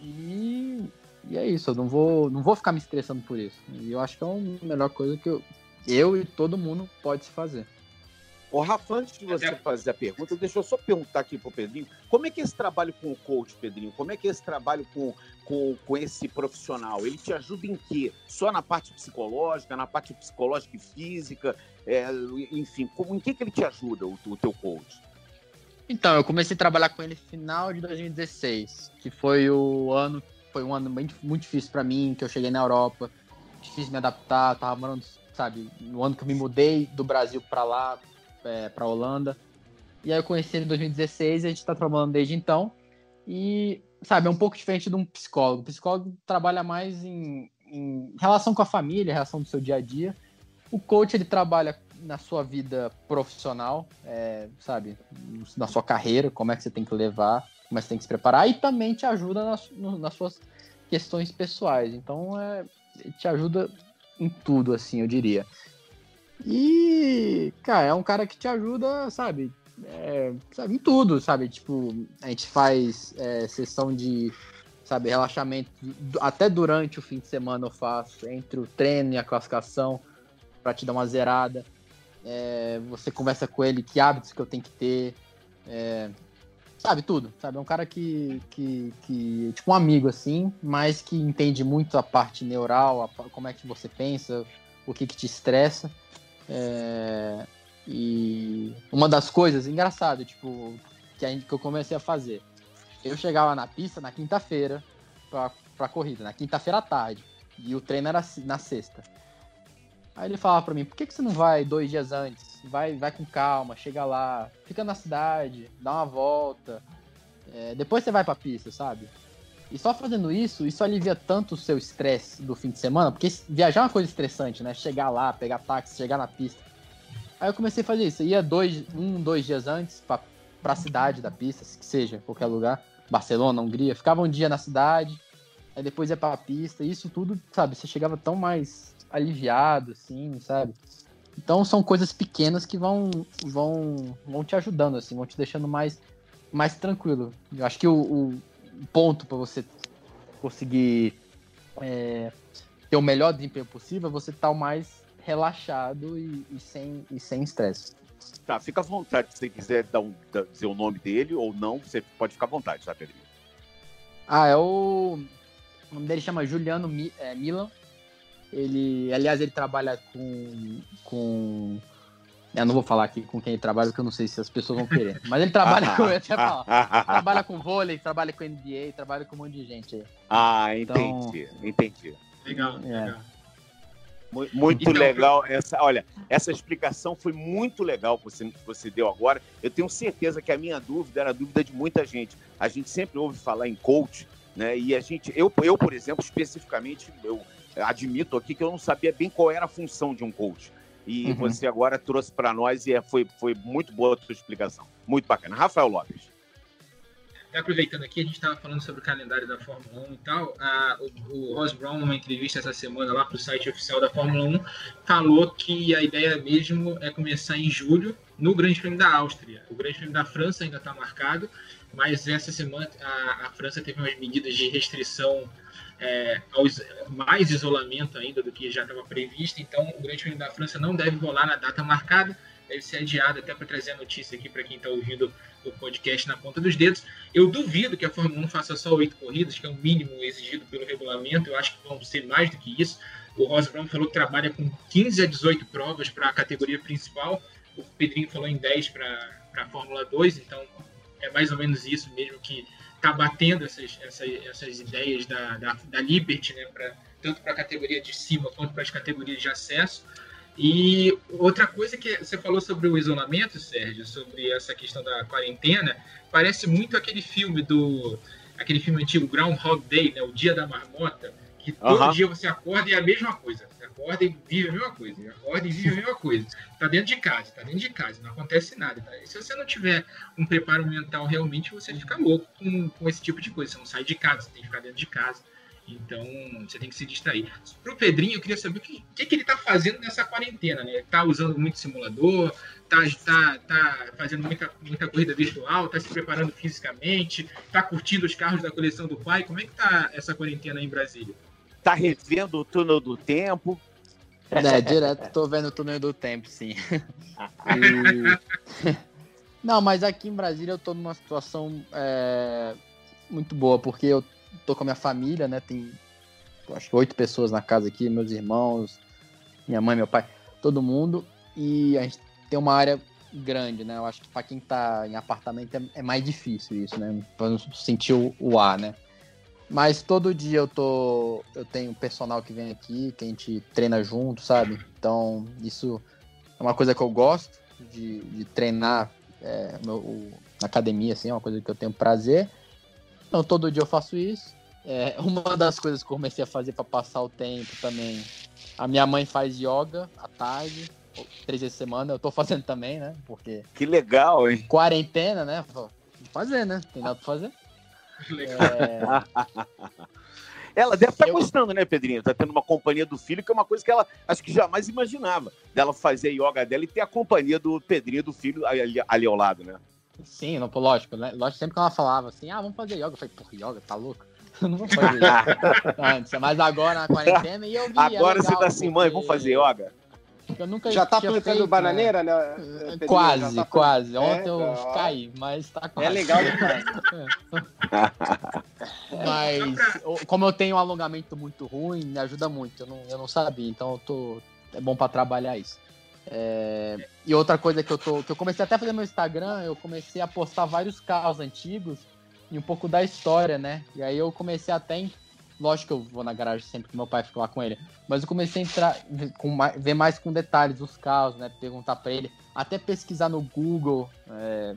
E, e, é isso, eu não vou, não vou ficar me estressando por isso. E eu acho que é a melhor coisa que eu, eu e todo mundo pode se fazer. Ô, Rafa, antes de você fazer a pergunta, deixa eu só perguntar aqui pro Pedrinho, como é que é esse trabalho com o coach, Pedrinho? Como é que é esse trabalho com, com, com esse profissional? Ele te ajuda em quê? Só na parte psicológica, na parte psicológica e física? É, enfim, como, em que, que ele te ajuda, o, o teu coach? Então, eu comecei a trabalhar com ele no final de 2016, que foi o ano, foi um ano bem, muito difícil para mim, que eu cheguei na Europa, difícil me adaptar, tava morando, sabe, no ano que eu me mudei do Brasil para lá, é, para Holanda. E aí eu conheci ele em 2016 e a gente está trabalhando desde então. E, sabe, é um pouco diferente de um psicólogo. O psicólogo trabalha mais em, em relação com a família, relação do seu dia a dia. O coach, ele trabalha na sua vida profissional, é, sabe? Na sua carreira, como é que você tem que levar, como é que você tem que se preparar, e também te ajuda nas, nas suas questões pessoais. Então, é, te ajuda em tudo, assim, eu diria. E, cara, é um cara que te ajuda, sabe? É, sabe, em tudo, sabe? Tipo, a gente faz é, sessão de, sabe, relaxamento até durante o fim de semana eu faço, entre o treino e a classificação, para te dar uma zerada. É, você conversa com ele, que hábitos que eu tenho que ter. É, sabe, tudo, sabe? É um cara que, que, que, tipo um amigo, assim, mas que entende muito a parte neural, a, como é que você pensa, o que que te estressa. É, e uma das coisas, engraçado, tipo, que, a que eu comecei a fazer. Eu chegava na pista na quinta-feira pra, pra corrida, na quinta-feira à tarde. E o treino era na sexta. Aí ele falava pra mim, por que, que você não vai dois dias antes? Vai, vai com calma, chega lá, fica na cidade, dá uma volta. É, depois você vai pra pista, sabe? E só fazendo isso, isso alivia tanto o seu estresse do fim de semana, porque viajar é uma coisa estressante, né? Chegar lá, pegar táxi, chegar na pista. Aí eu comecei a fazer isso. Eu ia dois, um, dois dias antes pra, pra cidade da pista, que seja, qualquer lugar. Barcelona, Hungria. Ficava um dia na cidade, aí depois ia pra pista. Isso tudo, sabe? Você chegava tão mais aliviado, assim, sabe? Então são coisas pequenas que vão, vão, vão te ajudando, assim, vão te deixando mais, mais tranquilo. Eu acho que o, o ponto para você conseguir é, ter o melhor desempenho possível é você estar tá o mais relaxado e, e sem e sem estresse. Tá, fica à vontade se você quiser dar um, dizer o nome dele ou não, você pode ficar à vontade, tá, Pedrinho? Ah, é o. O nome dele chama Juliano é, Milan. Ele, aliás, ele trabalha com, com eu não vou falar aqui com quem ele trabalha, porque eu não sei se as pessoas vão querer. Mas ele trabalha com. Eu até falar, trabalha com vôlei, trabalha com NBA, trabalha com um monte de gente aí. Ah, entendi, então, entendi. Legal, é. legal. Muito então, legal essa. Olha, essa explicação foi muito legal que você, que você deu agora. Eu tenho certeza que a minha dúvida era a dúvida de muita gente. A gente sempre ouve falar em coach, né? E a gente, eu, eu por exemplo, especificamente, eu admito aqui que eu não sabia bem qual era a função de um coach. E uhum. você agora trouxe para nós e é, foi, foi muito boa a sua explicação. Muito bacana. Rafael Lopes. Aproveitando aqui, a gente estava falando sobre o calendário da Fórmula 1 e tal. A, o, o Ross Brown, numa entrevista essa semana lá para o site oficial da Fórmula 1, falou que a ideia mesmo é começar em julho no Grande Prêmio da Áustria. O Grande Prêmio da França ainda está marcado, mas essa semana a, a França teve umas medidas de restrição é, aos, mais isolamento ainda do que já estava previsto. Então, o Grande Prêmio da França não deve rolar na data marcada, deve ser adiado até para trazer a notícia aqui para quem está ouvindo o podcast na ponta dos dedos. Eu duvido que a Fórmula 1 faça só oito corridas, que é o mínimo exigido pelo regulamento. Eu acho que vão ser mais do que isso. O Ross Brown falou que trabalha com 15 a 18 provas para a categoria principal. O Pedrinho falou em 10 para a Fórmula 2, então é mais ou menos isso mesmo que está batendo essas, essas, essas ideias da, da, da Liberty, né, pra, tanto para a categoria de cima quanto para as categorias de acesso. E outra coisa que você falou sobre o isolamento, Sérgio, sobre essa questão da quarentena, parece muito aquele filme do aquele filme antigo Groundhog Day, né, o Dia da Marmota, que todo dia você acorda e é a mesma coisa e vive a mesma coisa. Acorda e vive a mesma coisa. Tá dentro de casa, tá dentro de casa, não acontece nada. Tá? Se você não tiver um preparo mental realmente, você fica louco com, com esse tipo de coisa. Você não sai de casa, você tem que ficar dentro de casa. Então, você tem que se distrair. Pro Pedrinho, eu queria saber o que, que, que ele tá fazendo nessa quarentena, né? Tá usando muito simulador, tá, tá, tá fazendo muita, muita corrida virtual, tá se preparando fisicamente, tá curtindo os carros da coleção do pai. Como é que tá essa quarentena aí em Brasília? Tá revendo o túnel do tempo, é, direto tô vendo o túnel do tempo, sim. E... Não, mas aqui em Brasília eu tô numa situação é, muito boa, porque eu tô com a minha família, né? Tem acho que oito pessoas na casa aqui, meus irmãos, minha mãe, meu pai, todo mundo. E a gente tem uma área grande, né? Eu acho que para quem tá em apartamento é, é, mais difícil isso, né? Pra não sentir o, o ar, né? Mas todo dia eu tô. Eu tenho personal que vem aqui, que a gente treina junto, sabe? Então, isso é uma coisa que eu gosto de, de treinar é, meu, na academia, assim, é uma coisa que eu tenho prazer. Então, todo dia eu faço isso. É, uma das coisas que eu comecei a fazer para passar o tempo também. A minha mãe faz yoga à tarde. três vezes por semana. Eu tô fazendo também, né? Porque Que legal, hein? quarentena, né? Fazer, né? Tem nada pra fazer. Legal. É, Ela deve estar Eu- gostando, né, Pedrinho? Tá tendo uma companhia do filho, que é uma coisa que ela acho que jamais imaginava. Dela fazer yoga dela e ter a companhia do Pedrinho e do filho ali, ali ao lado, né? sim, não, lógico, né? Lógico, sempre que ela falava assim, ah, vamos fazer yoga. Eu falei, porra, yoga, tá louco? Eu não vou fazer yoga antes. Mas agora na quarentena e eu vi. é Agora você legal, tá assim, mãe, vamos fazer yoga? Eu nunca Já tá plantando feito, bananeira, né? né? Pedrinho? Quase, Já tá- quase. É, Ontem eu ó. caí, mas tá quase. É legal demais. Mas o- como eu tenho um alongamento muito ruim, me ajuda muito. Eu não, eu não sabia, então eu tô. É bom pra trabalhar isso. É, E outra coisa que eu tô. Que eu comecei até a fazer no Instagram, eu comecei a postar vários carros antigos e um pouco da história, né? E aí eu comecei até em. Lógico que eu vou na garagem sempre que meu pai fica lá com ele. Mas eu comecei a entrar, com mais, ver mais com detalhes os carros, né? Perguntar pra ele, até pesquisar no Google é,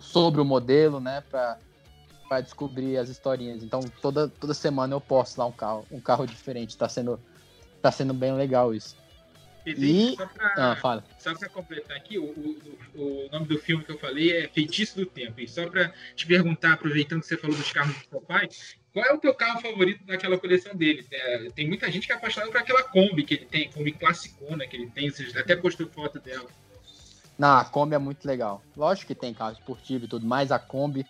sobre o modelo, né? Para descobrir as historinhas. Então toda, toda semana eu posto lá um carro, um carro diferente. Tá sendo, tá sendo bem legal isso. E- só pra, Ah, fala. Só pra completar aqui, o, o- o nome do filme que eu falei é Feitiço do Tempo. E só pra te perguntar, aproveitando que você falou dos carros do seu pai, qual é o teu carro favorito daquela coleção dele? É, tem muita gente que é apaixonada por aquela Kombi que ele tem, Kombi classicona que ele tem, você até postou foto dela. Não, a Kombi é muito legal. Lógico que tem carro esportivo e tudo, mas a Kombi.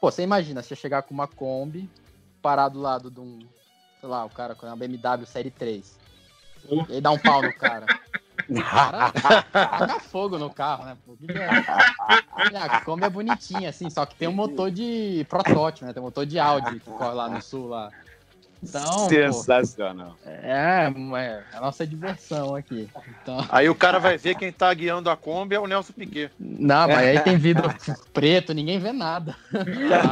Pô, você imagina, você chegar com uma Kombi, parar do lado de um. Sei lá, o cara com uma BMW Série 3. Oh. E aí dá um pau no cara. O cara taca fogo no carro, né? Pô, é? A Kombi é bonitinha, assim, só que tem um motor de protótipo, né? Tem um motor de Audi que corre lá no sul lá. Então, pô, Sensacional. é, é a nossa diversão aqui. Então, Aí o cara vai ver quem tá guiando a Kombi é o Nelson Piquet. não, mas aí tem vidro preto, ninguém vê nada.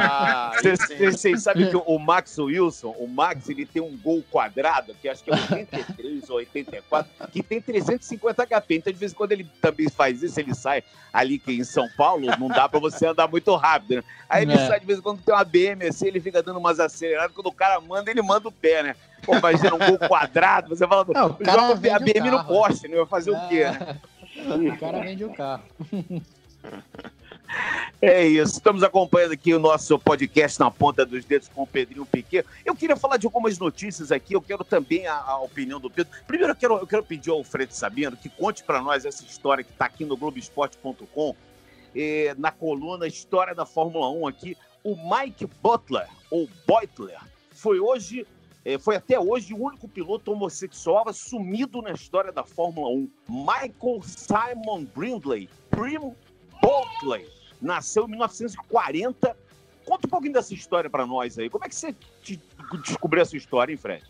Ah. Vocês sabem que o Max Wilson, o Max, ele tem um gol quadrado, que acho que é 83 ou 84, que tem 350 HP. Então, de vez em quando ele também faz isso, ele sai ali que em São Paulo, não dá pra você andar muito rápido, né? Aí ele É. sai de vez em quando tem uma BM assim, ele fica dando umas aceleradas, quando o cara manda, ele manda o pé, né? Pô, imagina um gol quadrado, você fala, Não, o cara joga a BM no poste, né? Vai fazer o quê, né? É, O cara vende o carro. É isso, estamos acompanhando aqui o nosso podcast na ponta dos dedos com o Pedrinho Piquet. Eu queria falar de algumas notícias aqui, eu quero também a, a opinião do Pedro. Primeiro, eu quero, eu quero pedir ao Fred Sabino que conte para nós essa história que está aqui no Globoesporte.com, eh, na coluna História da Fórmula 1 aqui. O Mike Butler, ou Beutler, foi hoje, eh, foi até hoje o único piloto homossexual assumido na história da Fórmula 1. Michael Simon Brindley, Prim Boltley nasceu em 1940. Conta um pouquinho dessa história para nós aí. Como é que você descobriu essa história, hein, Fred?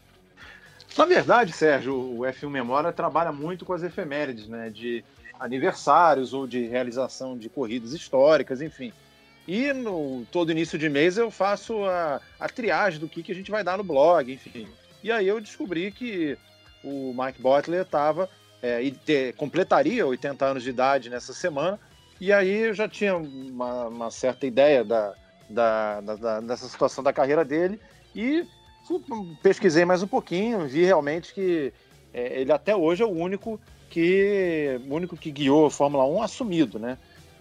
Na verdade, Sérgio, o F1 Memória trabalha muito com as efemérides, né? De aniversários ou de realização de corridas históricas, enfim. E no todo início de mês eu faço a, a triagem do que, que a gente vai dar no blog, enfim. E aí eu descobri que o Mike Butler estava e te- completaria 80 anos de idade nessa semana. E aí eu já tinha uma, uma certa ideia da, da, da- dessa situação da carreira dele e pesquisei mais um pouquinho, vi realmente que é, ele até hoje é o único que o único que guiou a Fórmula 1 assumido, né?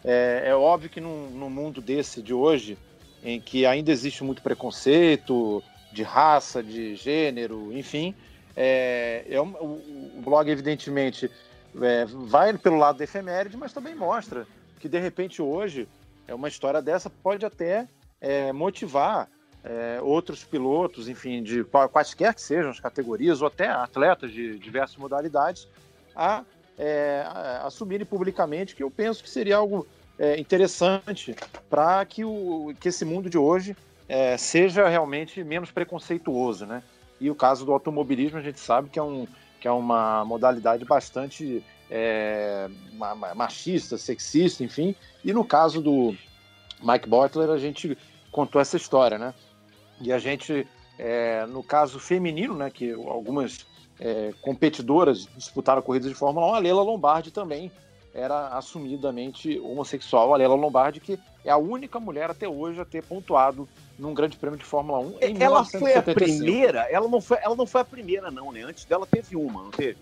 É, é óbvio que num, num mundo desse de hoje, em que ainda existe muito preconceito de raça, de gênero, enfim, é, é o, blog evidentemente é, vai pelo lado da efeméride, mas também mostra que de repente hoje é uma história dessa pode até é, motivar é, outros pilotos, enfim, de qua- quaisquer que sejam as categorias, ou até atletas de diversas modalidades, a, é, a- assumirem publicamente, que eu penso que seria algo é, interessante para que, o, que esse mundo de hoje é, seja realmente menos preconceituoso, né? E o caso do automobilismo a gente sabe que é, um, que é uma modalidade bastante é, ma- ma- machista, sexista, enfim. E no caso do Mike Butler a gente contou essa história, né? E a gente, é, no caso feminino, né, que algumas é, competidoras disputaram corridas de Fórmula 1, a Leila Lombardi também era assumidamente homossexual. A Leila Lombardi, que é a única mulher até hoje a ter pontuado num grande prêmio de Fórmula 1 em ela foi a 1975. primeira? Ela não foi, ela não foi a primeira, não, né? Antes dela teve uma, não teve?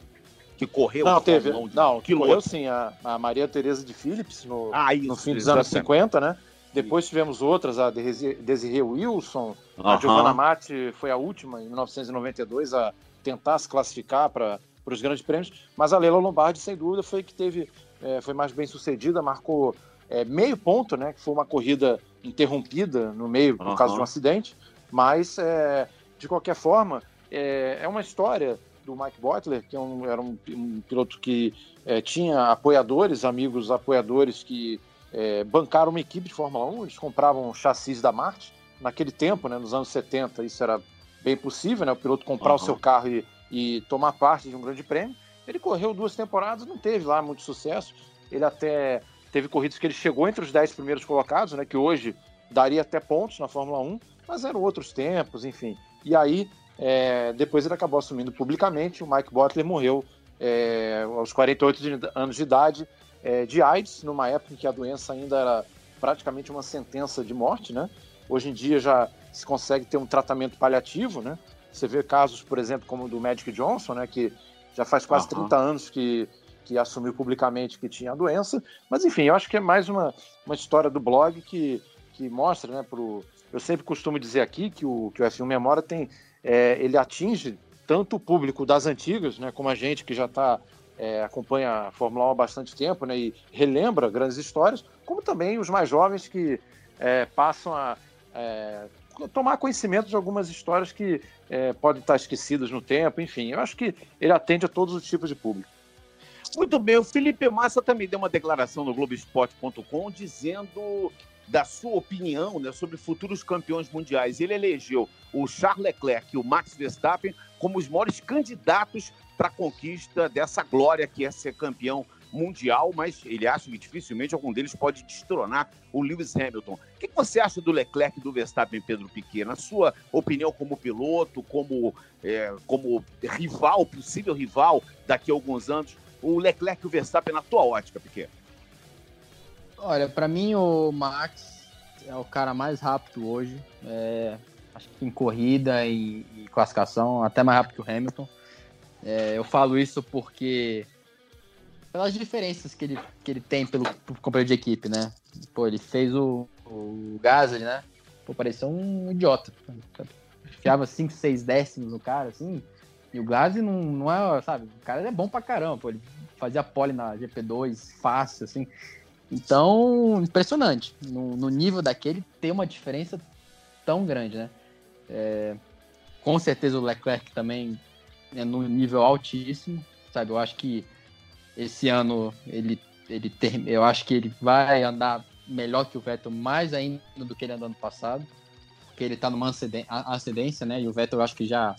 que correu. Não, teve. Fórmula 1 de Não, que correu sim, a, a Maria Tereza de Phillips no, Ah, isso. no fim dos anos exatamente. 50, né? Depois tivemos outras, a Desiree Wilson, a Aham. Giovanna Matti foi a última, em 1992, a tentar se classificar para os grandes prêmios, mas a Leila Lombardi, sem dúvida, foi que teve, é, foi mais bem sucedida, marcou é, meio ponto, né? Que foi uma corrida interrompida no meio por Aham. causa de um acidente, mas é, de qualquer forma é, é uma história do Mike Butler, que é um- era um, um piloto que é, tinha apoiadores, amigos apoiadores que é, bancaram uma equipe de Fórmula 1, eles compravam chassis da Marte. Naquele tempo, né, nos anos 70, isso era bem possível, né, o piloto comprar o Aham. seu carro e, e tomar parte de um grande prêmio. Ele correu duas temporadas, não teve lá muito sucesso. Ele até teve corridas que ele chegou entre os 10 primeiros colocados, né, que hoje daria até pontos na Fórmula 1, mas eram outros tempos, enfim. E aí, é, depois ele acabou assumindo publicamente. O Mike Butler morreu é, aos 48 de- anos de idade é, de AIDS, numa época em que a doença ainda era praticamente uma sentença de morte, né? Hoje em dia já se consegue ter um tratamento paliativo, né? Você vê casos, por exemplo, como o do Magic Johnson, né? Que já faz quase Aham. 30 anos que, que assumiu publicamente que tinha a doença. Mas, enfim, eu acho que é mais uma, uma história do blog que, que mostra, né? Pro, eu sempre costumo dizer aqui que o, que o F1 Memória tem... é, ele atinge tanto o público das antigas, né? Como a gente que já está é, acompanha a Fórmula 1 há bastante tempo né, e relembra grandes histórias, como também os mais jovens que é, passam a é, tomar conhecimento de algumas histórias que é, podem estar esquecidas no tempo, enfim. Eu acho que ele atende a todos os tipos de público. Muito bem, o Felipe Massa também deu uma declaração no Globoesporte.com dizendo da sua opinião né, sobre futuros campeões mundiais. Ele elegeu o Charles Leclerc e o Max Verstappen como os maiores candidatos para a conquista dessa glória que é ser campeão mundial, mas ele acha que dificilmente algum deles pode destronar o Lewis Hamilton. O que você acha do Leclerc e do Verstappen, Pedro Piquet? Na sua opinião como piloto, como, é, como rival, possível rival daqui a alguns anos, o Leclerc e o Verstappen na tua ótica, Piquet? Olha, pra mim o Max é o cara mais rápido hoje. É, acho que em corrida e, e classificação, até mais rápido que o Hamilton. É, eu falo isso porque pelas diferenças que ele, que ele tem pelo, companheiro de equipe, né? Pô, ele fez o, o Gasly, né? Pô, parecia um idiota. Enfiava 5, 6 décimos no cara, assim. E o Gasly não, não é, sabe? O cara é bom pra caramba, pô. Ele fazia pole na GP2 fácil, assim. Então, impressionante. No, no nível daquele, ter uma diferença tão grande, né? É, com certeza o Leclerc também é no nível altíssimo, sabe? Eu acho que esse ano ele, ele ter, eu acho que ele vai andar melhor que o Vettel, mais ainda do que ele andou ano passado, porque ele tá numa ascendência, né? E o Vettel eu acho que já,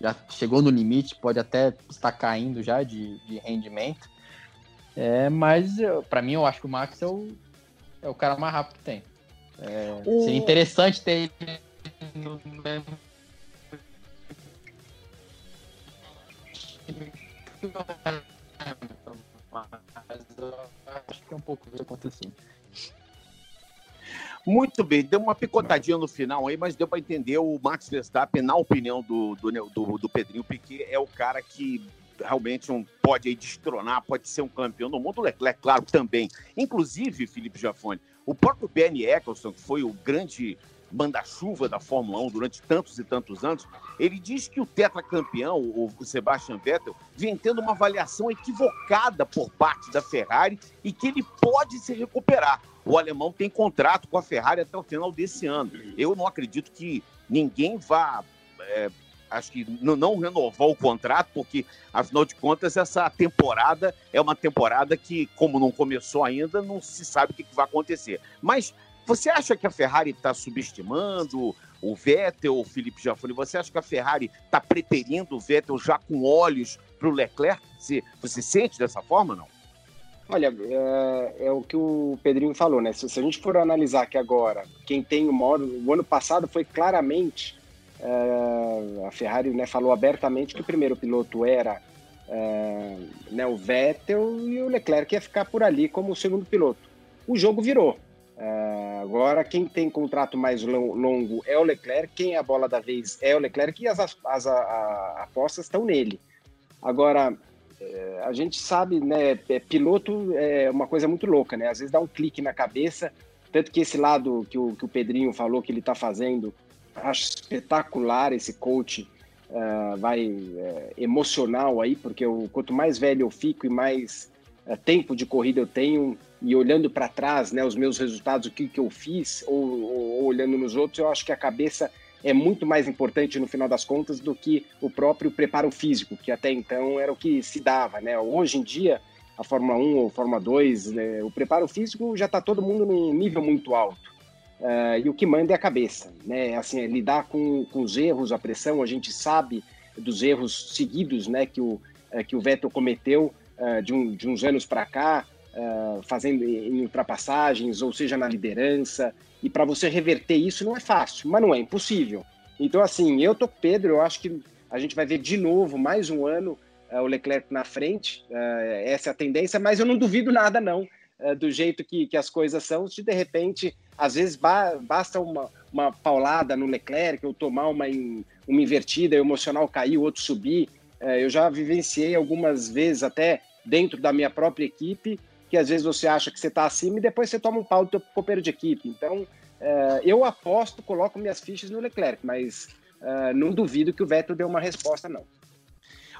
já chegou no limite, pode até estar caindo já de, de rendimento. É, mas para mim eu acho que o Max é o, é o cara mais rápido que tem. É, O- Seria interessante ter ele no mesmo time mas eu acho que é um pouco isso acontecendo. Muito bem, deu uma picotadinha no final aí, mas deu para entender o Max Verstappen, na opinião do, do, do, do Pedrinho Piquet, é o cara que realmente um, pode aí destronar, pode ser um campeão do mundo. O Leclerc, claro, também. Inclusive, Felipe Jafone, o próprio Bernie Eccleston, que foi o grande manda-chuva da Fórmula 1 durante tantos e tantos anos, ele diz que o tetracampeão, o Sebastian Vettel, vem tendo uma avaliação equivocada por parte da Ferrari e que ele pode se recuperar. O alemão tem contrato com a Ferrari até o final desse ano. Eu não acredito que ninguém vá, é, acho que não renovar o contrato, porque, afinal de contas, essa temporada é uma temporada que, como não começou ainda, não se sabe o que vai acontecer. Mas você acha que a Ferrari está subestimando o Vettel, o Felipe Jafone? Você acha que a Ferrari está preterindo o Vettel já com olhos para o Leclerc? Você, você sente dessa forma, não? Olha, é, é o que o Pedrinho falou, né? Se, se a gente for analisar aqui agora, quem tem o maior. O ano passado foi claramente. é, a Ferrari né, falou abertamente que o primeiro piloto era é, né, o Vettel e o Leclerc ia ficar por ali como o segundo piloto. O jogo virou. É, agora, quem tem contrato mais lon- longo é o Leclerc, quem é a bola da vez é o Leclerc e as, as, a- a- apostas estão nele. Agora, é, a gente sabe, né? É, piloto é uma coisa muito louca, né? Às vezes dá um clique na cabeça, tanto que esse lado que o, que o Pedrinho falou que ele está fazendo, acho espetacular esse coach, uh, vai uh, emocional aí, porque eu, quanto mais velho eu fico e mais uh, tempo de corrida eu tenho, e olhando para trás, né, os meus resultados, o que, que eu fiz, ou, ou, ou olhando nos outros, eu acho que a cabeça é muito mais importante no final das contas do que o próprio preparo físico, que até então era o que se dava, né? Hoje em dia, a Fórmula 1 ou Fórmula 2, né, o preparo físico já está todo mundo num nível muito alto. Uh, e o que manda é a cabeça, né? Assim, é lidar com, com os erros, a pressão, a gente sabe dos erros seguidos, né, que o, uh, que o Vettel cometeu uh, de, um, de uns anos para cá, fazendo em ultrapassagens, ou seja, na liderança, e para você reverter isso não é fácil, mas não é impossível. Então, assim, eu tô com Pedro, eu acho que a gente vai ver de novo, mais um ano, uh, o Leclerc na frente. Uh, essa é a tendência, mas eu não duvido nada, não, do jeito que, que as coisas são. Se de repente, às vezes ba basta uma, uma paulada no Leclerc, ou tomar uma, uma invertida, o emocional cair, o outro subir. eu já vivenciei algumas vezes, até dentro da minha própria equipe, que às vezes você acha que você está acima e depois você toma um pau do teu companheiro de equipe. Então, é, eu aposto, coloco minhas fichas no Leclerc, mas é, não duvido que o Vettel dê uma resposta, não.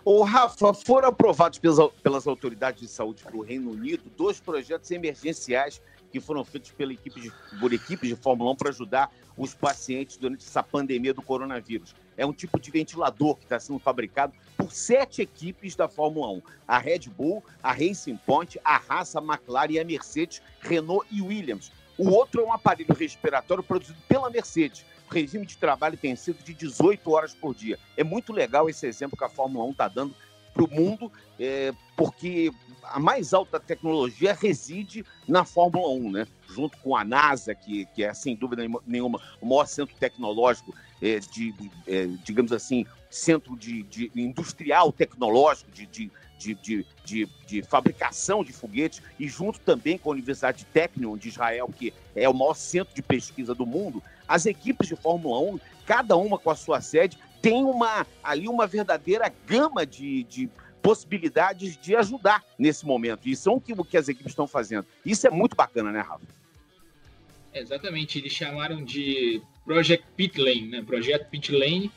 O Rafa, foram aprovados pelas, pelas autoridades de saúde do Reino Unido dois projetos emergenciais que foram feitos pela equipe de, por equipes de Fórmula 1 para ajudar os pacientes durante essa pandemia do coronavírus. É um tipo de ventilador que está sendo fabricado por sete equipes da Fórmula 1: a Red Bull, a Racing Point, a Haas, a McLaren, a Mercedes, Renault e Williams. O outro é um aparelho respiratório produzido pela Mercedes. O regime de trabalho tem sido de 18 horas por dia. É muito legal esse exemplo que a Fórmula 1 está dando para o mundo, é, porque a mais alta tecnologia reside na Fórmula 1, né? junto com a NASA, que, que é, sem dúvida nenhuma, o maior centro tecnológico, é, de, é, digamos assim, centro de, de industrial tecnológico, de, de, de, de, de, fabricação de foguetes, e junto também com a Universidade de Technion de Israel, que é o maior centro de pesquisa do mundo, as equipes de Fórmula 1, cada uma com a sua sede, tem uma ali uma verdadeira gama de, de possibilidades de ajudar nesse momento. E são o que, as equipes estão fazendo. Isso é muito bacana, né, Rafa? Exatamente, eles chamaram de Project Pit Lane, né? Projeto Pit Lane.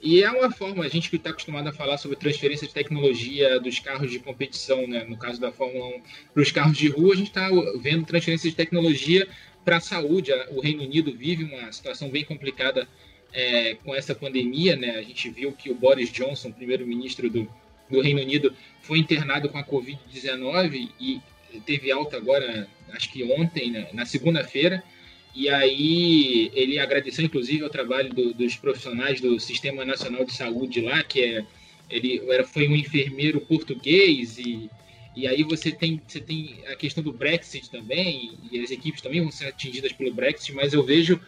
E é uma forma, a gente que está acostumado a falar sobre transferência de tecnologia dos carros de competição, né? no caso da Fórmula 1, para os carros de rua, a gente está vendo transferência de tecnologia para a saúde. O Reino Unido vive uma situação bem complicada é, com essa pandemia, né? A gente viu que o Boris Johnson, primeiro-ministro do, do Reino Unido, foi internado com a Covid-19 e teve alta agora, acho que ontem, né? na segunda-feira. E aí ele agradeceu, inclusive, ao trabalho do, dos profissionais do Sistema Nacional de Saúde lá, que é ele era, foi um enfermeiro português e e aí você tem, você tem a questão do Brexit também, e as equipes também vão ser atingidas pelo Brexit, mas eu vejo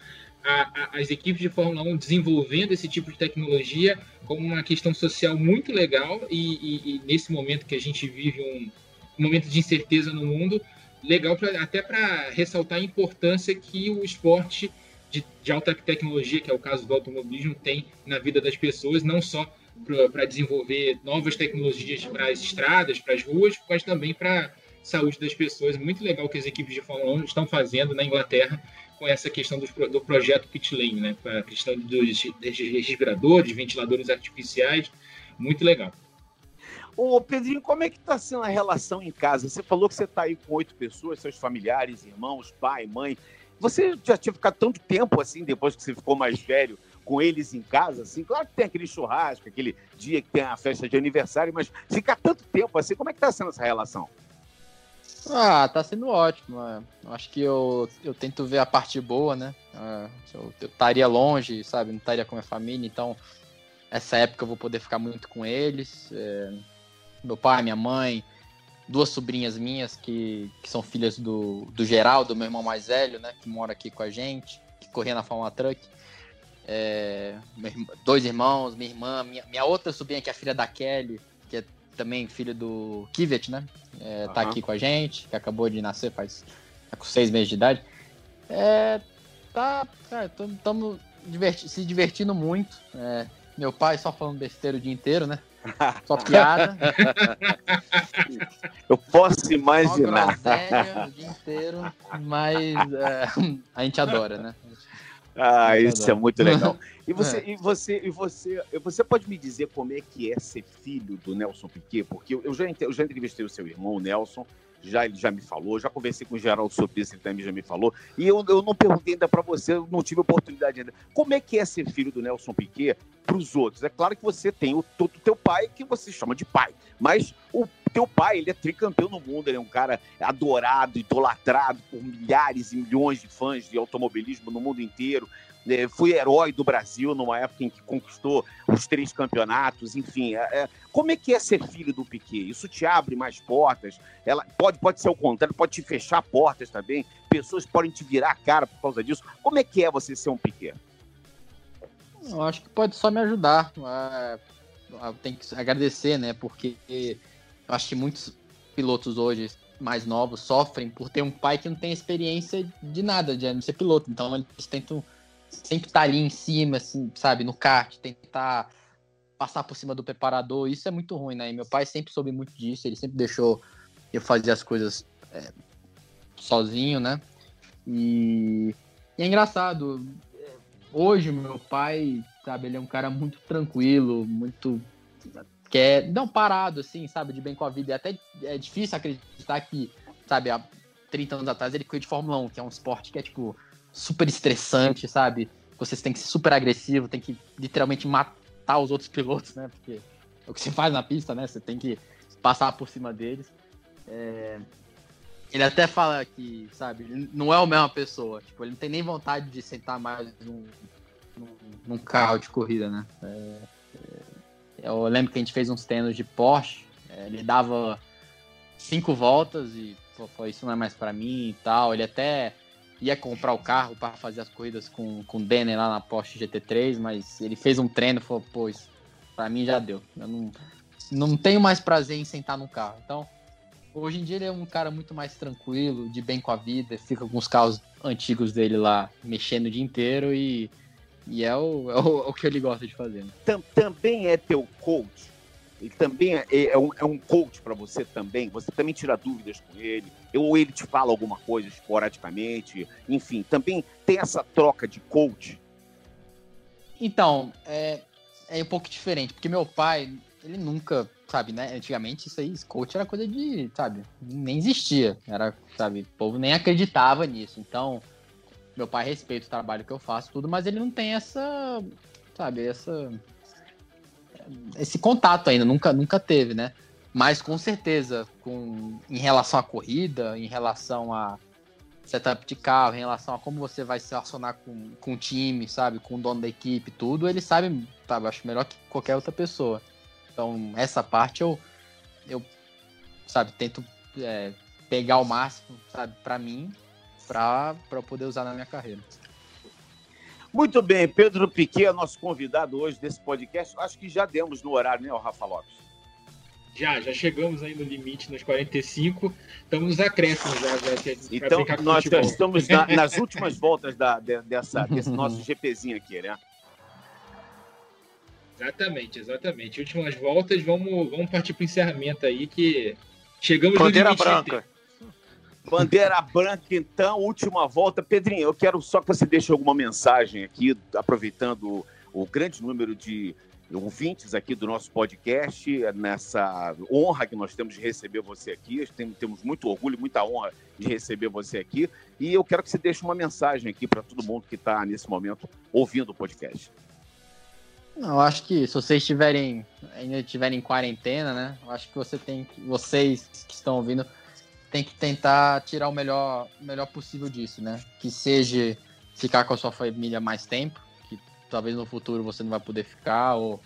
a, a, as equipes de Fórmula 1 desenvolvendo esse tipo de tecnologia como uma questão social muito legal e, e, e nesse momento que a gente vive um, um momento de incerteza no mundo, legal pra, até para ressaltar a importância que o esporte de, de, alta tecnologia, que é o caso do automobilismo, tem na vida das pessoas, não só para desenvolver novas tecnologias para as estradas, para as ruas, mas também para saúde das pessoas. Muito legal que as equipes de Fórmula 1 estão fazendo na Inglaterra com essa questão do, do projeto pit lane, né? A questão dos, dos respiradores, ventiladores artificiais, muito legal. Ô, Pedrinho, como é que está sendo a relação em casa? Você falou que você está aí com oito pessoas, seus familiares, irmãos, pai, mãe. Você já tinha ficado tanto tempo assim, depois que você ficou mais velho, com eles em casa, assim? Claro que tem aquele churrasco, aquele dia que tem a festa de aniversário, mas ficar tanto tempo assim, como é que está sendo essa relação? Ah, tá sendo ótimo. É. Acho que eu, eu tento ver a parte boa, né? É, eu estaria longe, sabe? Não estaria com a minha família, então essa época eu vou poder ficar muito com eles. É, meu pai, minha mãe, duas sobrinhas minhas que, que são filhas do, do Geraldo, meu irmão mais velho, né? Que mora aqui com a gente, que corria na Fórmula Truck. É, dois irmãos, minha irmã, minha, minha outra sobrinha que é a filha da Kelly, também filho do Kivet, né? É, uhum. Tá aqui com a gente, que acabou de nascer faz tá com seis meses de idade. É, tá, cara, estamos diverti se divertindo muito. É, meu pai só falando besteira o dia inteiro, né? Só piada. Eu posso Só imaginar. groselha o dia inteiro, mas é, a gente adora, né? Ah, Eu isso é muito legal. E você, É. e você, e você, você pode me dizer como é que é ser filho do Nelson Piquet? Porque eu- já, eu já entrevistei o seu irmão, o Nelson, já ele já me falou, já conversei com o Geraldo sobre isso, ele também já me falou. E eu, eu não perguntei ainda para você, eu não tive oportunidade ainda. Como é que é ser filho do Nelson Piquet para os outros? É claro que você tem o todo teu pai que você chama de pai, mas o teu pai, ele é tricampeão no mundo, ele é um cara adorado, idolatrado por milhares e milhões de fãs de automobilismo no mundo inteiro. É, foi herói do Brasil numa época em que conquistou os três campeonatos, enfim. é- é- como é que é ser filho do Piquet? Isso te abre mais portas? Ela pode, pode ser o contrário, pode te fechar portas também. Pessoas podem te virar a cara por causa disso. Como é que é você ser um Piquet? Eu acho que pode só me ajudar. É, tenho que agradecer, né? Porque eu acho que muitos pilotos hoje mais novos sofrem por ter um pai que não tem experiência de nada, de ser piloto. Então eles tentam sempre estar ali em cima, assim, sabe, no kart, tentar passar por cima do preparador. Isso é muito ruim, né? E meu pai sempre soube muito disso, ele sempre deixou eu fazer as coisas é, sozinho, né? E, e é engraçado. é, Hoje, meu pai, sabe, ele é um cara muito tranquilo, muito. Quer, não parado, assim, sabe, de bem com a vida. E até é difícil acreditar que, sabe, há 30 anos atrás ele cuida de Fórmula 1, que é um esporte que é, tipo, super estressante, sabe? Vocês têm que ser super agressivo, tem que literalmente matar os outros pilotos, né? Porque é o que você faz na pista, né? Você tem que passar por cima deles. É, Ele até fala que, sabe, não é a mesma pessoa. Tipo, ele não tem nem vontade de sentar mais num, num, num carro de corrida, né? É, é, eu lembro que a gente fez uns treinos de Porsche, é, ele dava cinco voltas e foi isso não é mais pra mim e tal. Ele até ia comprar o carro para fazer as corridas com, com o Denner lá na Porsche GT3, mas ele fez um treino e falou, pô, pra mim já deu. Eu não, não tenho mais prazer em sentar no carro. Então, hoje em dia ele é um cara muito mais tranquilo, de bem com a vida, fica com os carros antigos dele lá, mexendo o dia inteiro e, e é, o, é, o, é o que ele gosta de fazer. Né? Tam- também é teu coach? Ele também é, é um, é um coach para você também? Você também tira dúvidas com ele? Ou ele te fala alguma coisa esporadicamente? Enfim, também tem essa troca de coach? Então, é, é um pouco diferente, porque meu pai, ele nunca, sabe, né? Antigamente isso aí, coach era coisa de, sabe, nem existia. Era, sabe, o povo nem acreditava nisso. Então, meu pai respeita o trabalho que eu faço, tudo, mas ele não tem essa, sabe, essa. Esse contato ainda, nunca, nunca teve, né? Mas com certeza, com, em relação à corrida, em relação a setup de carro, em relação a como você vai se relacionar com, com o time, sabe? Com o dono da equipe, tudo, ele sabe, sabe? Acho melhor que qualquer outra pessoa. Então, essa parte eu, eu sabe, tento é, pegar o máximo, sabe, pra mim, eu poder usar na minha carreira. Muito bem, Pedro Piquet é nosso convidado hoje desse podcast. Acho que já demos no horário, né, o Rafa Lopes? Já, já chegamos aí no limite nos 45. Estamos nos acréscimos já, já Então, brincar com nós estamos na- nas últimas voltas da- de- dessa, desse nosso GPzinho aqui, né? Exatamente, exatamente. Últimas voltas, vamos, vamos partir para o encerramento aí que chegamos Bandeira no limite. de branca. Bandeira branca, então, última volta. Pedrinho, eu quero só que você deixe alguma mensagem aqui, aproveitando o grande número de ouvintes aqui do nosso podcast, nessa honra que nós temos de receber você aqui. Tem- Temos muito orgulho, muita honra de receber você aqui. E eu quero que você deixe uma mensagem aqui para todo mundo que está nesse momento ouvindo o podcast. Não, eu acho que se vocês estiverem ainda estiverem em quarentena, né? Eu acho que você tem que, vocês que estão ouvindo, tem que tentar tirar o melhor, melhor possível disso, né? Que seja ficar com a sua família mais tempo, que talvez no futuro você não vai poder ficar, ou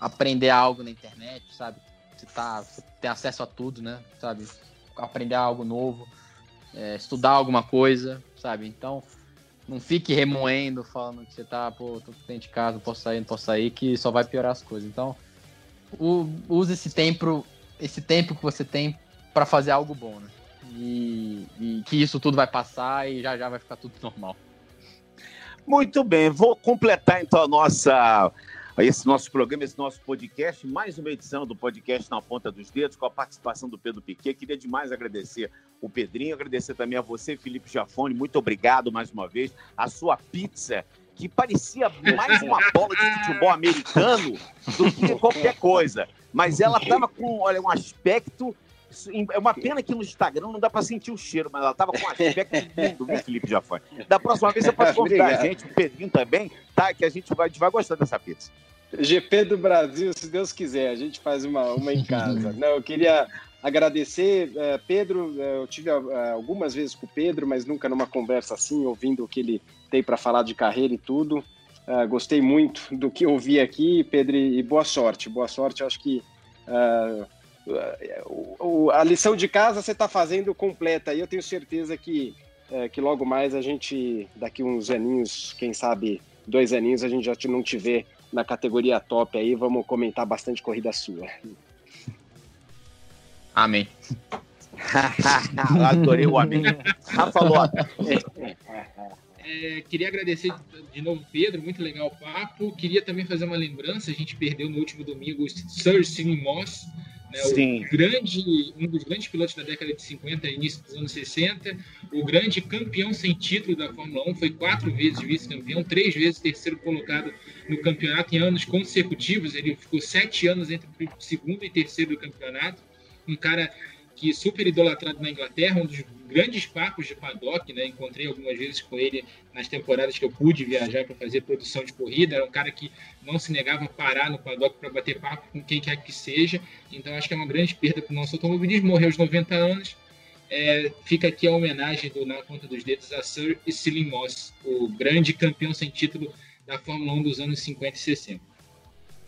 aprender algo na internet, sabe? Você, tá, você tem acesso a tudo, né? Sabe? Aprender algo novo, é, estudar alguma coisa, sabe? Então, não fique remoendo, falando que você tá, pô, tô dentro de casa, não posso sair, não posso sair, que só vai piorar as coisas. Então, use esse tempo, esse tempo que você tem para fazer algo bom, né? E, e que isso tudo vai passar e já já vai ficar tudo normal. Muito bem, vou completar então a nossa, esse nosso programa, esse nosso podcast, mais uma edição do podcast Na Ponta dos Dedos, com a participação do Pedro Piquet. Queria demais agradecer o Pedrinho, agradecer também a você, Felipe Jafone. Muito obrigado mais uma vez. A sua pizza, que parecia mais uma bola de futebol americano do que qualquer coisa. Mas ela estava com olha, um aspecto é uma pena que no Instagram não dá para sentir o cheiro, mas ela tava com um aspecto lindo, viu, Felipe Jafone? Da próxima vez você pode convidar a gente, o Pedrinho também, tá? Que a gente vai, a gente vai gostar dessa pizza. GP do Brasil, se Deus quiser, a gente faz uma, uma em casa. Não, eu queria agradecer, uh, Pedro. Uh, eu tive uh, algumas vezes com o Pedro, mas nunca numa conversa assim, ouvindo o que ele tem para falar de carreira e tudo. gostei muito do que ouvi aqui, Pedro, e boa sorte. Boa sorte, eu acho que a lição de casa você está fazendo completa e eu tenho certeza que, que logo mais a gente, daqui uns aninhos, quem sabe dois aninhos, a gente já não te vê na categoria top aí. Vamos comentar bastante corrida sua. Amém. Adorei o amém. Rafa Lopes. É, queria agradecer de novo, Pedro, muito legal o papo. Queria também fazer uma lembrança, a gente perdeu no último domingo o Sir Sidney Moss, né, o grande, um dos grandes pilotos da década de 50 e início dos anos 60, o grande campeão sem título da Fórmula 1, foi quatro vezes vice-campeão, três vezes terceiro colocado no campeonato em anos consecutivos, ele ficou sete anos entre o segundo e terceiro do campeonato, um cara que super idolatrado na Inglaterra, um dos grandes papos de paddock, né? Encontrei algumas vezes com ele nas temporadas que eu pude viajar para fazer produção de corrida. Era um cara que não se negava a parar no paddock para bater papo com quem quer que seja. Então acho que é uma grande perda para o nosso automobilismo. Morreu aos 90 anos. É, fica aqui a homenagem do Na Ponta dos Dedos a Sir Selim Moss, o grande campeão sem título da Fórmula 1 dos anos 50 e 60.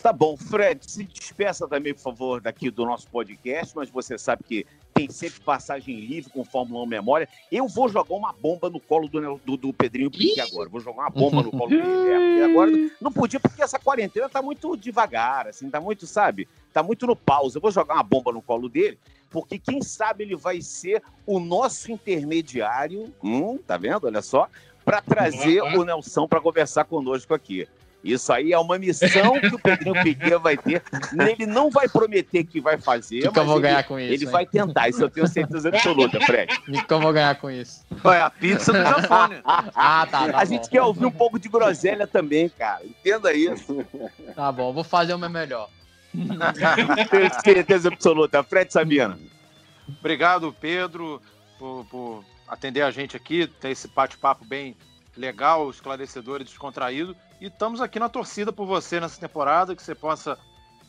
Tá bom, Fred, se despeça também, por favor, daqui do nosso podcast, mas você sabe que tem sempre passagem livre com Fórmula 1 Memória. Eu vou jogar uma bomba no colo do, do, do Pedrinho Pique agora. Vou jogar uma bomba no colo do Guilherme. agora não podia, porque essa quarentena tá muito devagar, assim, tá muito, sabe? Tá muito no pausa. Eu vou jogar uma bomba no colo dele, porque quem sabe ele vai ser o nosso intermediário, hum, tá vendo? Olha só, para trazer o Nelson para conversar conosco aqui. Isso aí é uma missão que o Pedrinho Piquet vai ter. Ele não vai prometer que vai fazer, que, que eu vou ganhar com isso? Ele hein? vai tentar, isso eu tenho certeza absoluta, Fred. O que eu vou ganhar com isso? É a pizza do Jafone. ah, tá, tá A gente quer ouvir um pouco de groselha também, cara. Entenda isso. Tá bom, vou fazer o meu melhor. tenho certeza absoluta. Fred Sabina. Obrigado, Pedro, por, por atender a gente aqui, ter esse bate-papo bem legal, esclarecedor e descontraído. E estamos aqui na torcida por você nessa temporada, que você possa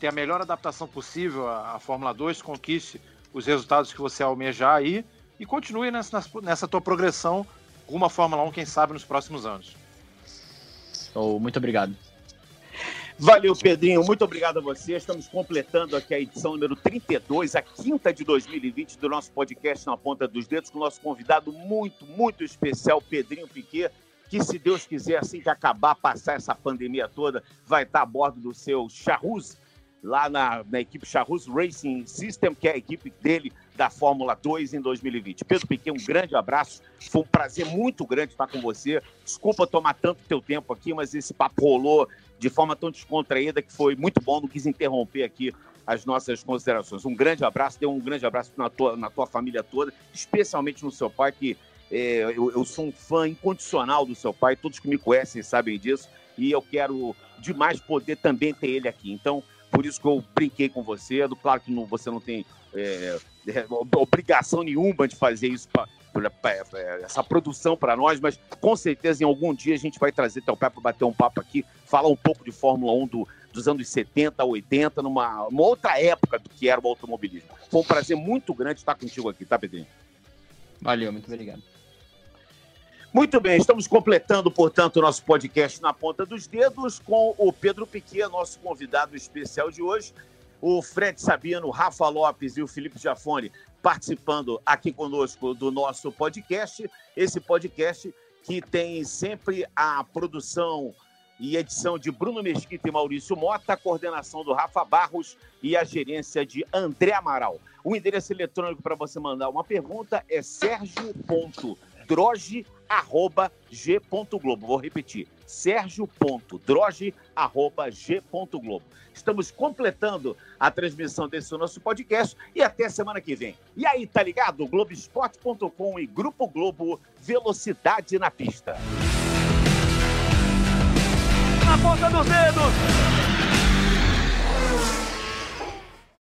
ter a melhor adaptação possível à, à Fórmula 2, conquiste os resultados que você almejar aí e continue nessa, nessa tua progressão rumo à Fórmula 1, quem sabe, nos próximos anos. Oh, muito obrigado. Valeu, Pedrinho. Muito obrigado a você. Estamos completando aqui a edição número 32, a quinta de 2020 do nosso podcast Na Ponta dos Dedos, com o nosso convidado muito, muito especial, Pedrinho Piquet que se Deus quiser, assim que acabar, passar essa pandemia toda, vai estar a bordo do seu Charrus, lá na, na equipe Charrus Racing System, que é a equipe dele da Fórmula 2 em 2020. Pedro Piquet, um grande abraço. Foi um prazer muito grande estar com você. Desculpa tomar tanto teu tempo aqui, mas esse papo rolou de forma tão descontraída que foi muito bom. Não quis interromper aqui as nossas considerações. Um grande abraço, dê um grande abraço na tua, na tua família toda, especialmente no seu pai, que é, eu, eu, sou um fã incondicional do seu pai, todos que me conhecem sabem disso, e eu quero demais poder também ter ele aqui. Então, por isso que eu brinquei com você. Claro que não, você não tem é, é obrigação nenhuma de fazer isso para essa produção para nós, mas com certeza em algum dia a gente vai trazer teu pai para bater um papo aqui, falar um pouco de Fórmula 1 do, dos anos 70, 80, numa outra época do que era o automobilismo. Foi um prazer muito grande estar contigo aqui, tá, Pedrinho? Valeu, muito obrigado. Muito bem, estamos completando, portanto, o nosso podcast na ponta dos dedos com o Pedro Piquet, nosso convidado especial de hoje, o Fred Sabino, Rafa Lopes e o Felipe Jafone participando aqui conosco do nosso podcast. Esse podcast que tem sempre a produção e edição de Bruno Mesquita e Maurício Mota, a coordenação do Rafa Barros e a gerência de André Amaral. O endereço eletrônico para você mandar uma pergunta é sergio.droge.com arroba g.globo. Vou repetir, sergio.droge, arroba g.globo. Estamos completando a transmissão desse nosso podcast e até semana que vem. E aí, tá ligado? Globoesporte.com e Grupo Globo, velocidade na pista. Na ponta dos dedos!